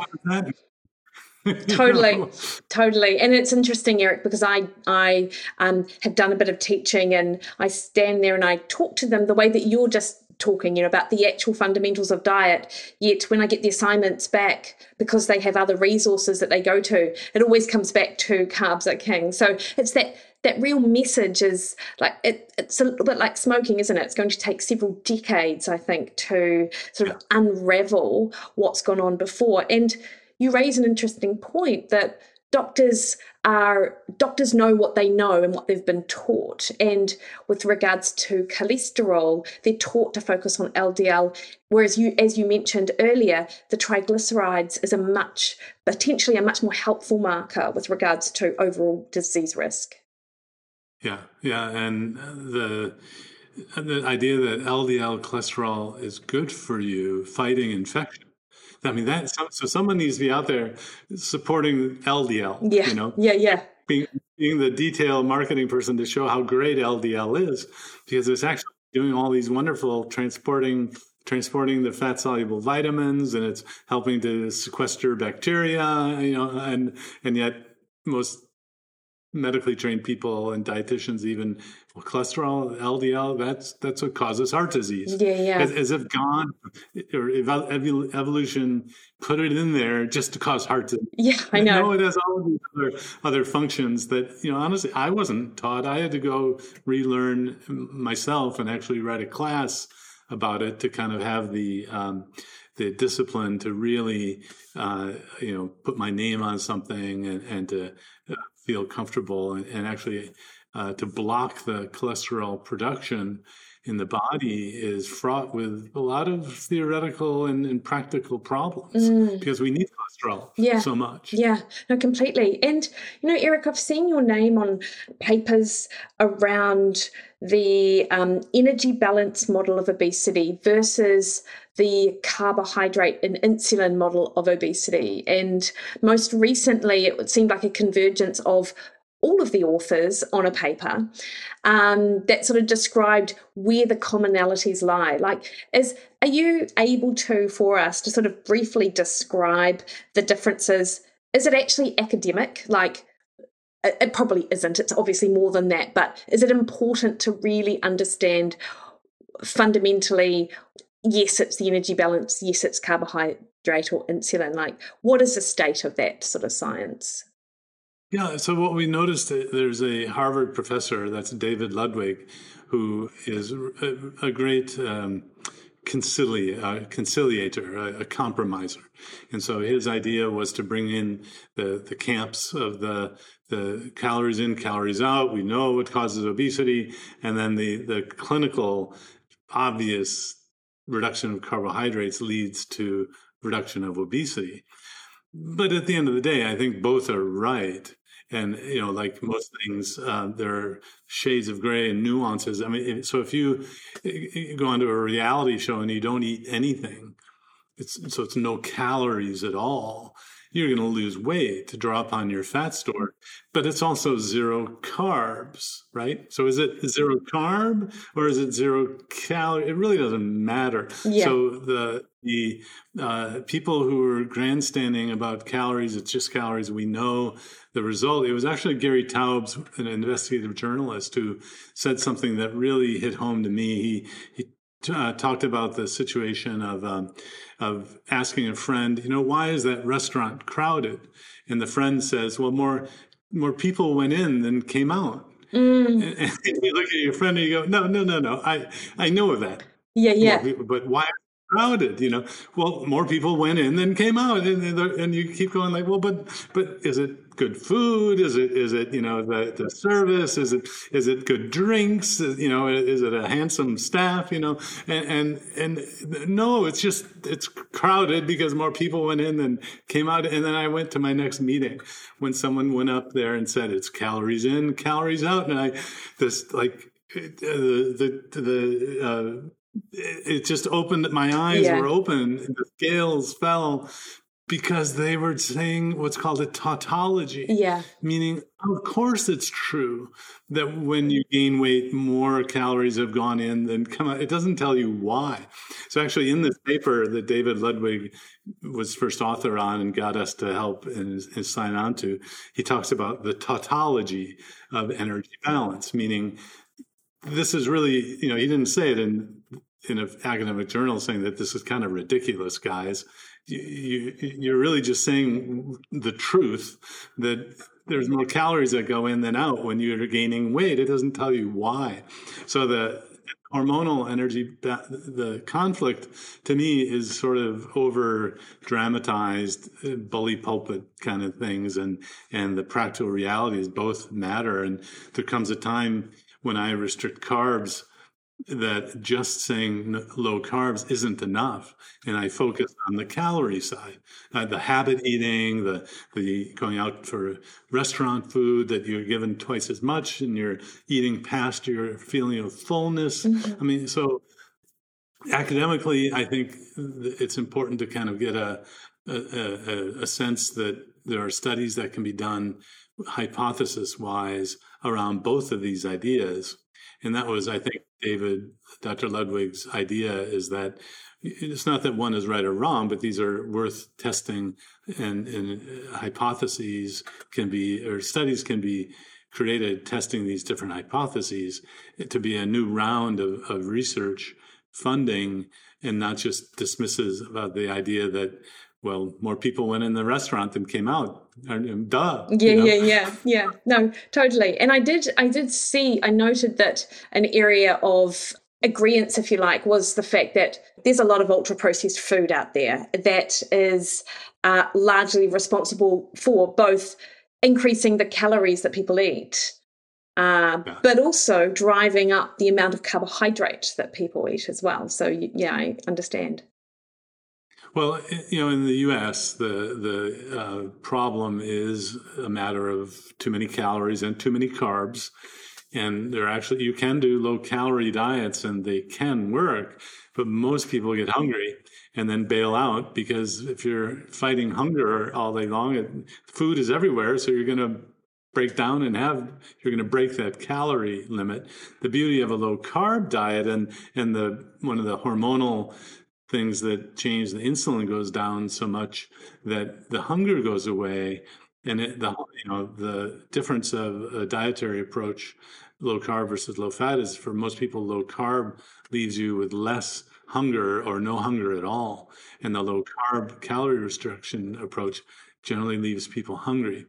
[laughs] totally totally and it's interesting eric because i i um have done a bit of teaching and i stand there and i talk to them the way that you're just talking, you know, about the actual fundamentals of diet. Yet when I get the assignments back, because they have other resources that they go to, it always comes back to carbs are king. So it's that that real message is like it, it's a little bit like smoking, isn't it? It's going to take several decades, I think, to sort of unravel what's gone on before. And you raise an interesting point that doctors are doctors know what they know and what they've been taught and with regards to cholesterol they're taught to focus on ldl whereas you as you mentioned earlier the triglycerides is a much potentially a much more helpful marker with regards to overall disease risk yeah yeah and the the idea that ldl cholesterol is good for you fighting infection I mean, that so someone needs to be out there supporting LDL. Yeah, you know, yeah, yeah. Being, being the detail marketing person to show how great LDL is, because it's actually doing all these wonderful transporting transporting the fat soluble vitamins, and it's helping to sequester bacteria. You know, and and yet most medically trained people and dietitians even well, cholesterol ldl that's that's what causes heart disease. Yeah yeah. As, as if god or evolution put it in there just to cause heart disease. Yeah i know. no it has all of these other, other functions that you know honestly i wasn't taught. I had to go relearn myself and actually write a class about it to kind of have the um, the discipline to really, uh, you know, put my name on something and, and to uh, feel comfortable and, and actually uh, to block the cholesterol production in the body is fraught with a lot of theoretical and, and practical problems mm. because we need cholesterol yeah. so much. Yeah, no, completely. And, you know, Eric, I've seen your name on papers around the um, energy balance model of obesity versus the carbohydrate and insulin model of obesity. And most recently, it seemed like a convergence of all of the authors on a paper um, that sort of described where the commonalities lie. Like, is are you able to for us to sort of briefly describe the differences? Is it actually academic? Like, it, probably isn't. It's obviously more than that. But is it important to really understand fundamentally? Yes, it's the energy balance. Yes, it's carbohydrate or insulin. Like, what is the state of that sort of science? Yeah, so what we noticed, uh, there's a Harvard professor, that's David Ludwig, who is a, a great um, concili- uh, conciliator, a, a, compromiser. And so his idea was to bring in the, the camps of the, the calories in, calories out. We know what causes obesity. And then the, the clinical obvious reduction of carbohydrates leads to reduction of obesity. But at the end of the day, I think both are right and you know like most things uh, there are shades of gray and nuances. I mean so if you go onto a reality show and you don't eat anything it's so it's no calories at all you're going to lose weight to drop on your fat store. But it's also zero carbs right? So is it zero carb or is it zero calorie? It really doesn't matter. Yeah. so the the uh, people who were grandstanding about calories it's just calories we know the result it was actually gary taubes an investigative journalist who said something that really hit home to me he he uh, talked about the situation of um, of asking a friend, you know, why is that restaurant crowded? And the friend says, well, more more people went in than came out. Mm. And, [laughs] and, you look at your friend and you go, no, no, no, no. I, I know of that. Yeah, yeah. But why crowded you know? Well more people went in than came out and, and you keep going like well but but is it good food? Is it is it you know the, the service? Is it is it good drinks? You know is it a handsome staff you know? And and, and no it's just it's crowded because more people went in than came out. And then i went to my next meeting when someone went up there and said it's calories in calories out. And i this like the the the uh, it just opened my eyes yeah. were open the scales fell because they were saying what's called a tautology yeah. meaning of course it's true that when you gain weight more calories have gone in than come out. It doesn't tell you why. So actually in this paper that david ludwig was first author on and got us to help and, and sign on to he talks about the tautology of energy balance meaning this is really, you know, he didn't say it in in an academic journal saying that this is kind of ridiculous, guys. You, you you're really just saying the truth that there's more calories that go in than out when you're gaining weight. It doesn't tell you why. So the hormonal energy, the conflict to me is sort of over dramatized, uh, bully pulpit kind of things, and and the practical realities both matter. And there comes a time when I restrict carbs that just saying low carbs isn't enough and i focus on the calorie side uh, the habit eating the the going out for restaurant food that you're given twice as much and you're eating past your feeling of fullness mm-hmm. i mean so academically i think it's important to kind of get a a, a, a sense that there are studies that can be done hypothesis wise around both of these ideas. And that was, I think, David, Dr. Ludwig's idea is that it's not that one is right or wrong, but these are worth testing, and, and hypotheses can be, or studies can be created testing these different hypotheses to be a new round of, of research funding and not just dismisses about the idea that well, more people went in the restaurant than came out. Duh. Yeah, you know? yeah, yeah, yeah. No, totally. And I did, I did see, I noted that an area of agreement, if you like, was the fact that there's a lot of ultra processed food out there that is uh, largely responsible for both increasing the calories that people eat, uh, yeah. but also driving up the amount of carbohydrate that people eat as well. So, yeah, I understand. Well, you know, in the U.S., the the uh, problem is a matter of too many calories and too many carbs, and there actually you can do low calorie diets and they can work, but most people get hungry and then bail out because if you're fighting hunger all day long, it, food is everywhere, so you're going to break down and have you're going to break that calorie limit the beauty of a low carb diet and and the one of the hormonal things that change the insulin goes down so much that the hunger goes away and it, the you know the difference of a dietary approach low carb versus low fat is for most people low carb leaves you with less hunger or no hunger at all. And the low carb calorie restriction approach generally leaves people hungry.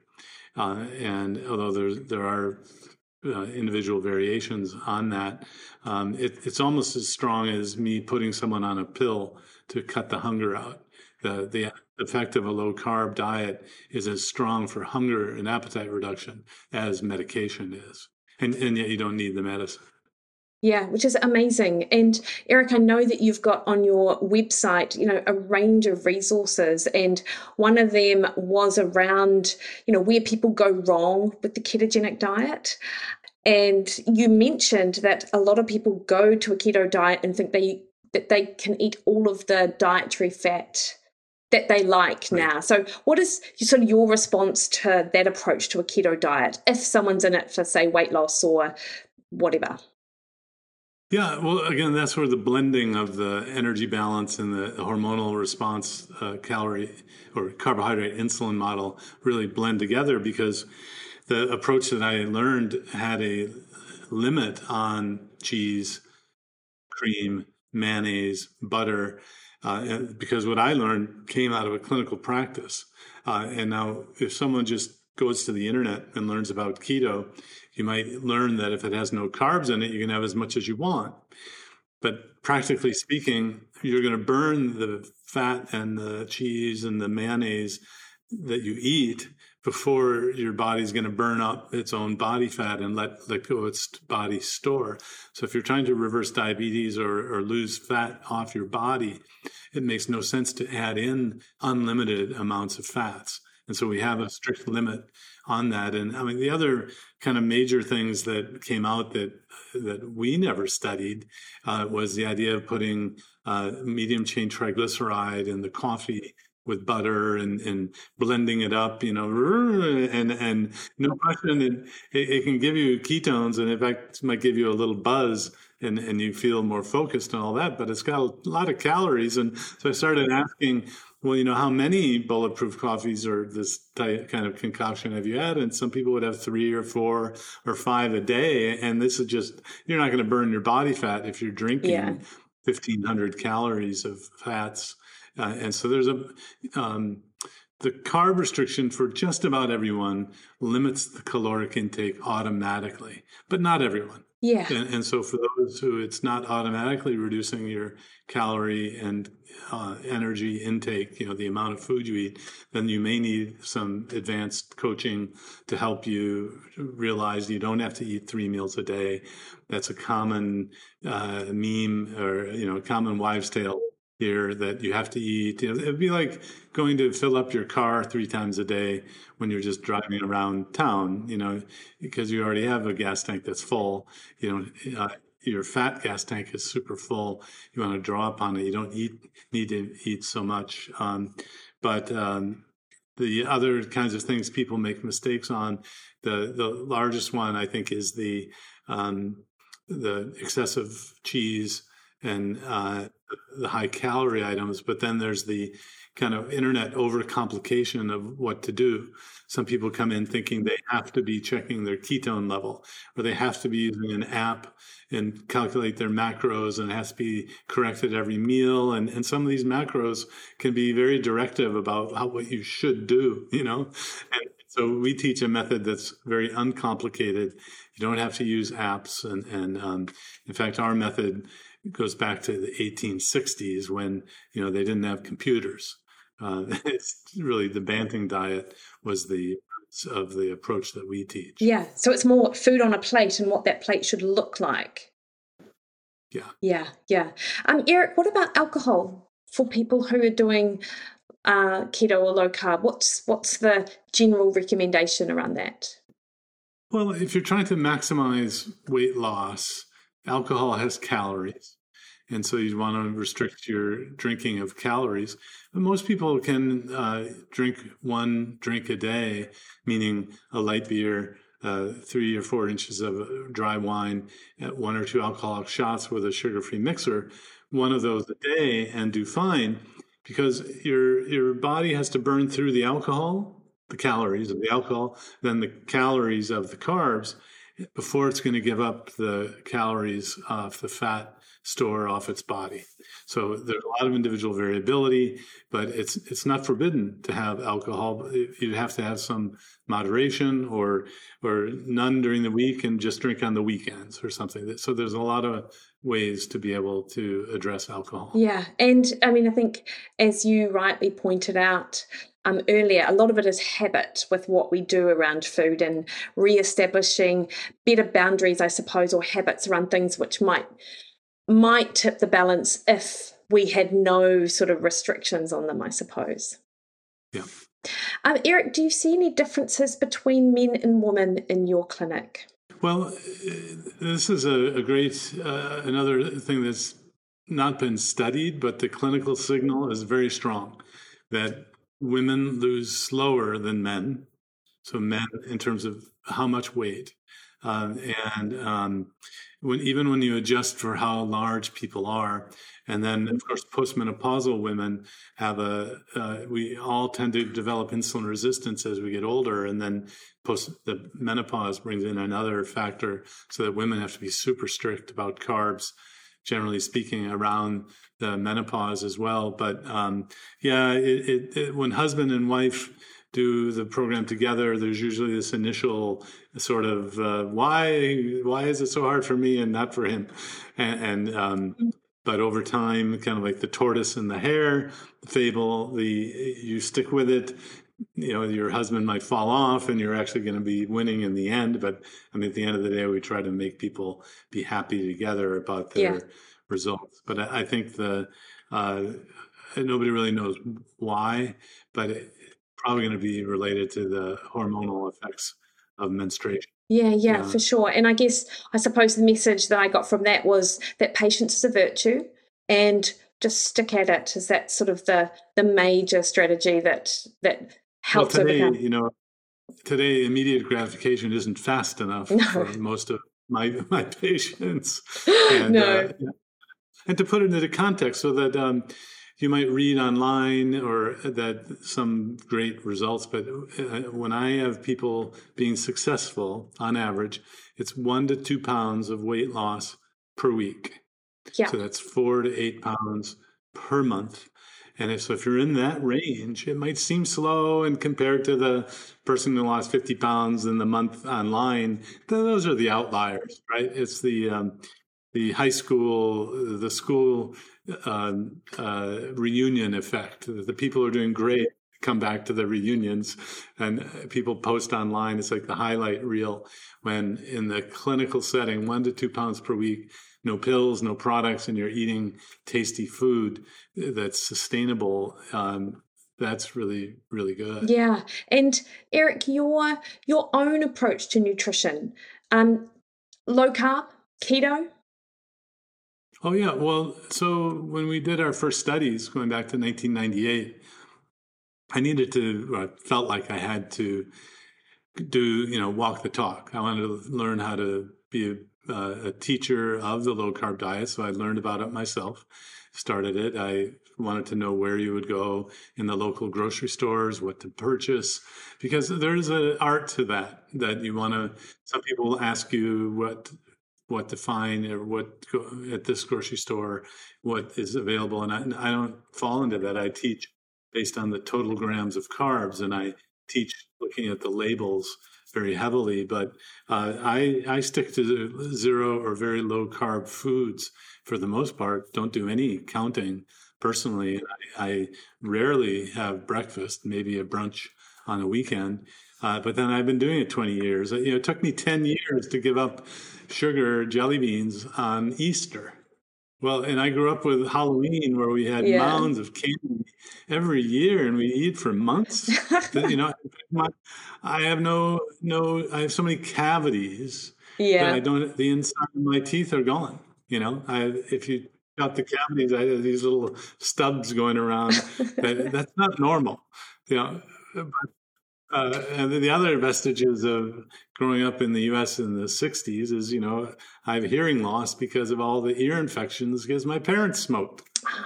Uh, and although there there are uh, individual variations on that. Um, it, it's almost as strong as me putting someone on a pill to cut the hunger out. The, the effect of a low carb diet is as strong for hunger and appetite reduction as medication is. And, and yet you don't need the medicine. Yeah, which is amazing. And Eric, I know that you've got on your website, you know, a range of resources. And one of them was around, you know, where people go wrong with the ketogenic diet. And you mentioned that a lot of people go to a keto diet and think they that they can eat all of the dietary fat that they like right. now. So, what is sort of your response to that approach to a keto diet if someone's in it for, say, weight loss or whatever? Yeah, well, again, that's where the blending of the energy balance and the hormonal response, uh, calorie or carbohydrate insulin model really blend together because the approach that I learned had a limit on cheese, cream, mayonnaise, butter, uh, because what I learned came out of a clinical practice. Uh, and now, if someone just goes to the internet and learns about keto, you might learn that if it has no carbs in it, you can have as much as you want. But practically speaking, you're going to burn the fat and the cheese and the mayonnaise that you eat before your body's going to burn up its own body fat and let, let go its body store. So if you're trying to reverse diabetes or, or lose fat off your body, it makes no sense to add in unlimited amounts of fats. And so we have a strict limit on that. And I mean, the other kind of major things that came out that that we never studied uh, was the idea of putting uh, medium chain triglyceride in the coffee with butter and, and blending it up, you know, and and no question it, it, can give you ketones and in fact might give you a little buzz and, and you feel more focused and all that, but it's got a lot of calories. And so I started asking, well, you know, how many bulletproof coffees or this type, kind of concoction have you had? And some people would have three or four or five a day. And this is just, you're not going to burn your body fat if you're drinking yeah. 1500 calories of fats uh, and so there's a um, the carb restriction for just about everyone limits the caloric intake automatically, but not everyone. Yeah. And, and so for those who it's not automatically reducing your calorie and uh, energy intake, you know, the amount of food you eat, then you may need some advanced coaching to help you realize you don't have to eat three meals a day. That's a common uh, meme or, you know, common wives' tale here that you have to eat. You know, it'd be like going to fill up your car three times a day when you're just driving around town, you know, because you already have a gas tank that's full. You know, uh, your fat gas tank is super full. You want to draw up on it. You don't eat need to eat so much. Um, but um, the other kinds of things people make mistakes on, the the largest one I think is the um, the excessive cheese and uh, the high calorie items, but then there's the kind of internet overcomplication of what to do. Some people come in thinking they have to be checking their ketone level, or they have to be using an app and calculate their macros, and it has to be corrected every meal. And, and some of these macros can be very directive about how, what you should do, you know? And so we teach a method that's very uncomplicated. You don't have to use apps. And, and um, in fact, our method goes back to the 1860s when you know they didn't have computers. Uh, [laughs] it's really the Banting diet was the of the approach that we teach. Yeah, so it's more food on a plate and what that plate should look like. Yeah, yeah, yeah. Um, Eric, what about alcohol for people who are doing uh, keto or low carb? What's what's the general recommendation around that? Well, if you're trying to maximize weight loss, alcohol has calories. And so you want to restrict your drinking of calories. But most people can uh, drink one drink a day, meaning a light beer, uh, three or four inches of dry wine, one or two alcoholic shots with a sugar free mixer, one of those a day, and do fine because your, your body has to burn through the alcohol, the calories of the alcohol, then the calories of the carbs before it's going to give up the calories off the fat store off its body. So there's a lot of individual variability, but it's it's not forbidden to have alcohol. You'd have to have some moderation or or none during the week and just drink on the weekends or something. So there's a lot of ways to be able to address alcohol. Yeah, and I mean I think as you rightly pointed out, um, earlier, a lot of it is habit with what we do around food and re-establishing better boundaries, I suppose, or habits around things which might might tip the balance if we had no sort of restrictions on them, I suppose. Yeah. Um, Eric, do you see any differences between men and women in your clinic? Well, this is a, a great uh, another thing that's not been studied, but the clinical signal is very strong that women lose slower than men. So men, in terms of how much weight, uh, and um, when even when you adjust for how large people are, and then of course postmenopausal women have a uh, we all tend to develop insulin resistance as we get older, and then post the menopause brings in another factor, so that women have to be super strict about carbs generally speaking, around the menopause as well. But um, yeah, it, it, it, when husband and wife do the program together, there's usually this initial sort of uh, why why is it so hard for me and not for him, and, and um, but over time, kind of like the tortoise and the hare fable, the you stick with it. You know, your husband might fall off, and you're actually going to be winning in the end. But I mean, at the end of the day, we try to make people be happy together about their yeah. results. But I, I think the uh, nobody really knows why, but it's probably going to be related to the hormonal effects of menstruation. Yeah, yeah, yeah, for sure. And I guess I suppose the message that I got from that was that patience is a virtue and just stick at it. Is that sort of the the major strategy that that helps well, today, overcome? You know, today immediate gratification isn't fast enough no. for most of my [laughs] my patients. [laughs] And, no. Uh, and to put it into context, so that um, you might read online or that some great results, but uh, when I have people being successful on average, it's one to two pounds of weight loss per week. Yeah. So that's four to eight pounds per month. And if, so if you're in that range, it might seem slow. And compared to the person who lost 50 pounds in the month online, those are the outliers, right? It's the, um, the high school, the school uh, uh, reunion effect. The people are doing great come back to the reunions and people post online. It's like the highlight reel when in the clinical setting, one to two pounds per week, no pills, no products, and you're eating tasty food that's sustainable. Um, that's really really good. Yeah, and Eric, your your own approach to nutrition, um, low carb, keto, Oh, yeah. Well, so when we did our first studies going back to 1998, I needed to, I felt like I had to do, you know, walk the talk. I wanted to learn how to be a, uh, a teacher of the low carb diet. So I learned about it myself, started it. I wanted to know where you would go in the local grocery stores, what to purchase, because there's an art to that, that you want to, some people ask you what what to find or what at this grocery store, what is available. And I, and I don't fall into that. I teach based on the total grams of carbs, and I teach looking at the labels very heavily. But uh, I I stick to zero or very low carb foods for the most part. Don't do any counting personally. I, I rarely have breakfast, maybe a brunch on a weekend. Uh, but then I've been doing it 20 years. You know, it took me 10 years to give up sugar jelly beans on Easter. Well, and I grew up with Halloween where we had yeah. mounds of candy every year and we eat for months. you know, [laughs] I have no, no, I have so many cavities yeah. that I don't, the inside of my teeth are gone. You know, I, if you got the cavities, I have these little stubs going around. that, [laughs] that's not normal. You know, but uh, and the other vestiges of growing up in the U.S. in the '60s is, you know, I have hearing loss because of all the ear infections because my parents smoked.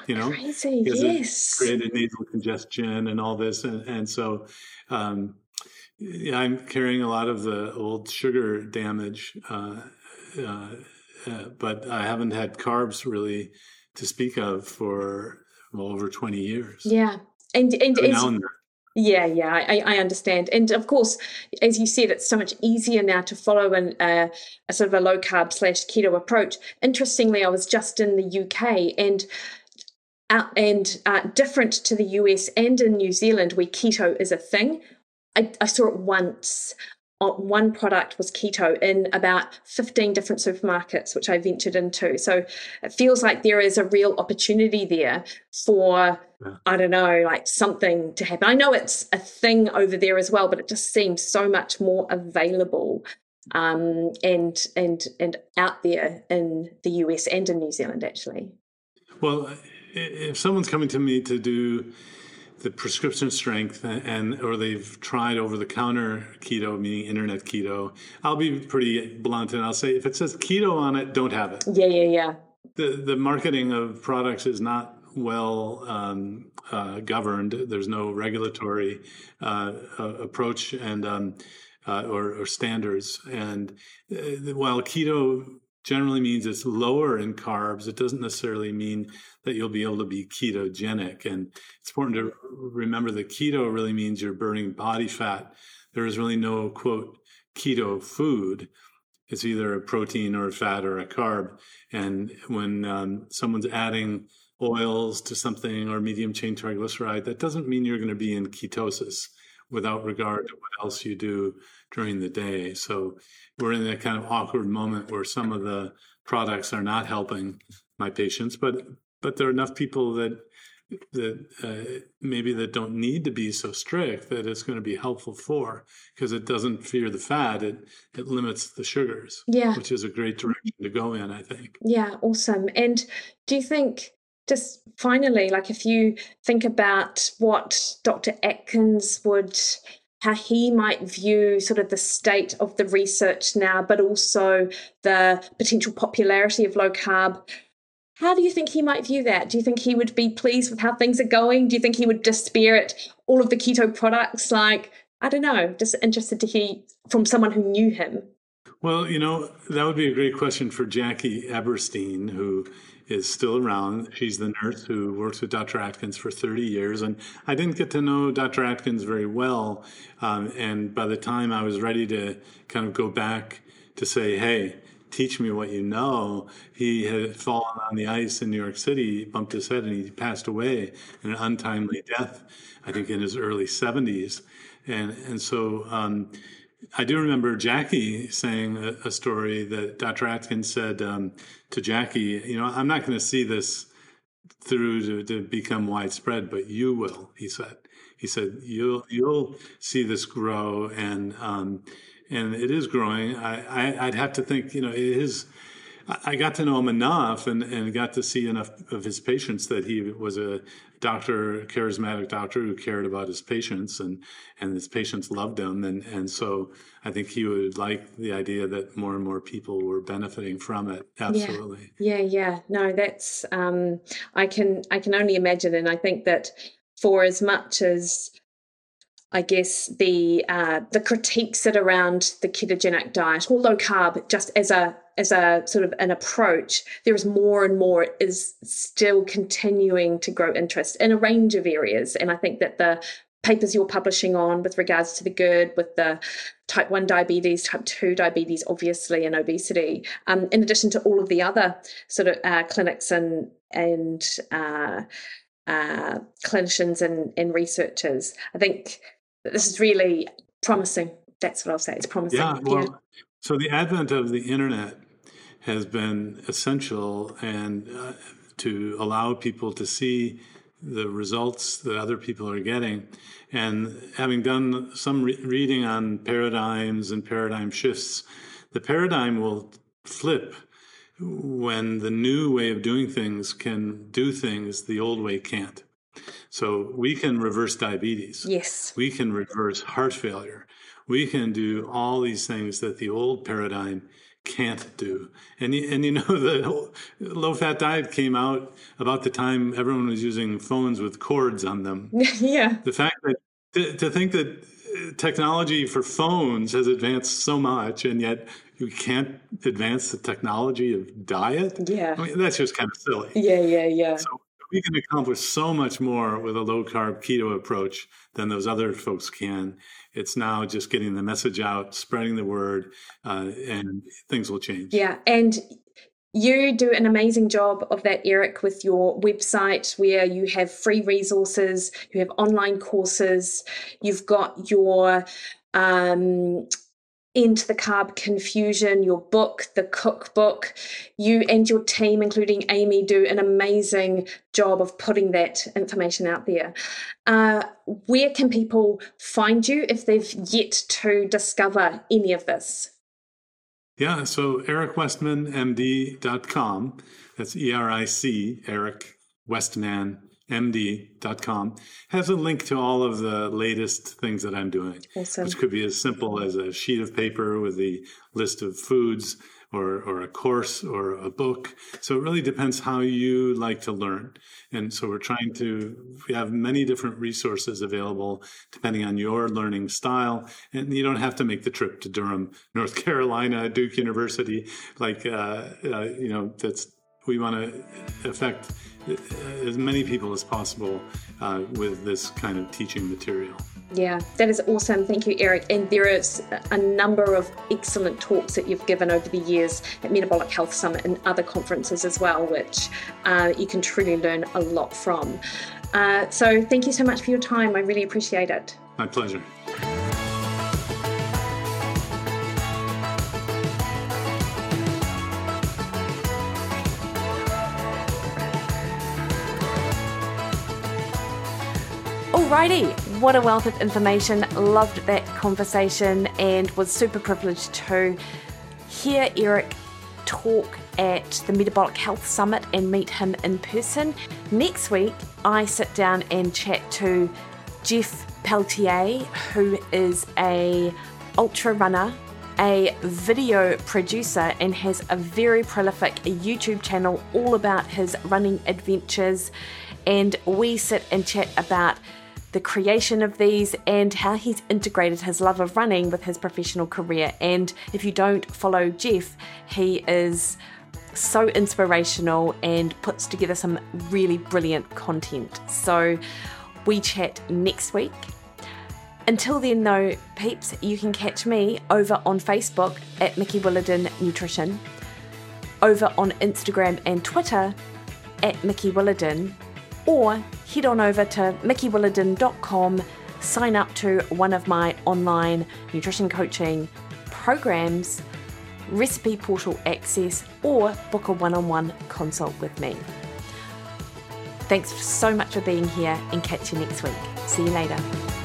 You know, crazy. Yes, created nasal congestion and all this, and, and so um, yeah, I'm carrying a lot of the old sugar damage, uh, uh, uh but I haven't had carbs really to speak of for well over 20 years. Yeah, and and, and yeah, yeah, I, I, understand. And of course, as you said, it's so much easier now to follow an, uh, a sort of a low carb slash keto approach. Interestingly, I was just in the UK and uh, and uh, different to the US and in New Zealand, where keto is a thing. I, I saw it once one product was keto in about 15 different supermarkets, which I ventured into. So it feels like there is a real opportunity there for. I don't know, like something to happen. I know it's a thing over there as well, but it just seems so much more available um, and and and out there in the US and in New Zealand, actually. Well, if someone's coming to me to do the prescription strength and or they've tried over the counter keto meaning internet keto. I'll be pretty blunt and i'll say if it says keto on it don't have it. Yeah yeah yeah. The the marketing of products is not well um, uh, governed. There's no regulatory uh, uh, approach and um, uh, or, or, standards. And uh, while keto generally means it's lower in carbs. It doesn't necessarily mean that you'll be able to be ketogenic. And it's important to remember that keto really means you're burning body fat. There is really no quote keto food. It's either a protein or a fat or a carb. And when um, someone's adding oils to something or medium chain triglyceride, that doesn't mean you're going to be in ketosis without regard to what else you do during the day. So we're in that kind of awkward moment where some of the products are not helping my patients, but but there are enough people that that uh, maybe that don't need to be so strict that it's going to be helpful for because it doesn't fear the fat it it limits the sugars yeah. which is a great direction to go in i think. Yeah awesome. And do you think just finally like if you think about what dr atkins would how he might view sort of the state of the research now but also the potential popularity of low carb how do you think he might view that? Do you think he would be pleased with how things are going? Do you think he would dispirit all of the keto products? Like, I don't know, just interested to hear from someone who knew him. Well, you know, that would be a great question for Jackie Eberstein, who is still around. She's the nurse who works with Dr. Atkins for 30 years. And I didn't get to know Dr. Atkins very well. Um, and by the time I was ready to kind of go back to say, hey, teach me what you know. He had fallen on the ice in New York City, bumped his head, and he passed away in an untimely death, I think in his early 70s. And, and so um, I do remember Jackie saying a, a story that Dr. Atkins said um, to Jackie, you know, I'm not going to see this through to, to become widespread, but you will, he said. He said, you'll, you'll see this grow and, um, and it is growing. I, I would have to think, you know, it is. I got to know him enough and, and got to see enough of his patients that he was a doctor, charismatic doctor who cared about his patients and, and his patients loved him. And, and so I think he would like the idea that more and more people were benefiting from it. Absolutely. Yeah. Yeah. yeah. No, that's, um, I can, I can only imagine. And I think that for as much as I guess the uh, the critiques that around the ketogenic diet or low carb, just as a as a sort of an approach, there is more and more is still continuing to grow interest in a range of areas, and I think that the papers you're publishing on with regards to the GERD, with the type 1 diabetes, type 2 diabetes, obviously, and obesity, um, in addition to all of the other sort of uh, clinics and, and uh, uh, clinicians and, and researchers. I think this is really promising. That's what I'll say. It's promising. Yeah. Well, yeah. so the advent of the internet has been essential and uh, to allow people to see the results that other people are getting. And having done some re- reading on paradigms and paradigm shifts, the paradigm will flip when the new way of doing things can do things the old way can't. So we can reverse diabetes. Yes. We can reverse heart failure. We can do all these things that the old paradigm can't do. And and you know [laughs] the low fat diet came out about the time everyone was using phones with cords on them. [laughs] yeah. The fact that to, to think that uh, technology for phones has advanced so much and yet you can't advance the technology of diet. Yeah. I mean, that's just kind of silly. Yeah, yeah, yeah. So we can accomplish so much more with a low carb keto approach than those other folks can. It's now just getting the message out, spreading the word, uh, and things will change. Yeah. And you do an amazing job of that, Eric, with your website where you have free resources, you have online courses, you've got your um, End Your Carb Confusion your book the cookbook. You and your team including amy do an amazing job of putting that information out there. Uh, where can people find you if they've yet to discover any of this? Yeah so ericwestmanmd.com that's e-r-i-c eric westman md.com has a link to all of the latest things that I'm doing, awesome. which could be as simple as a sheet of paper with the list of foods or, or a course or a book. So it really depends how you like to learn. And so we're trying to, we have many different resources available depending on your learning style. And you don't have to make the trip to Durham, [laughs] North Carolina, Duke University. Like, uh, uh, you know, that's, we want to affect as many people as possible uh, with this kind of teaching material. Yeah, that is awesome. Thank you, Eric. And there is a number of excellent talks that you've given over the years at Metabolic Health Summit and other conferences as well, which uh, you can truly learn a lot from. Uh, so, thank you so much for your time. I really appreciate it. My pleasure. What a wealth of information. Loved that conversation and was super privileged to hear Eric talk at the Metabolic Health Summit and meet him in person. Next week, I sit down and chat to Jeff Pelletier, who is a ultra runner, a video producer, and has a very prolific YouTube channel all about his running adventures. And we sit and chat about the creation of these and how he's integrated his love of running with his professional career. And if you don't follow Jeff, he is so inspirational and puts together some really brilliant content. So we chat next week. Until then, though, peeps, you can catch me over on Facebook at Mikki Williden Nutrition, over on Instagram and Twitter at Mikki Williden or head on over to mikkiwilliden.com, sign up to one of my online nutrition coaching programs, recipe portal access, or book a one on one consult with me. Thanks so much for being here and catch you next week. See you later.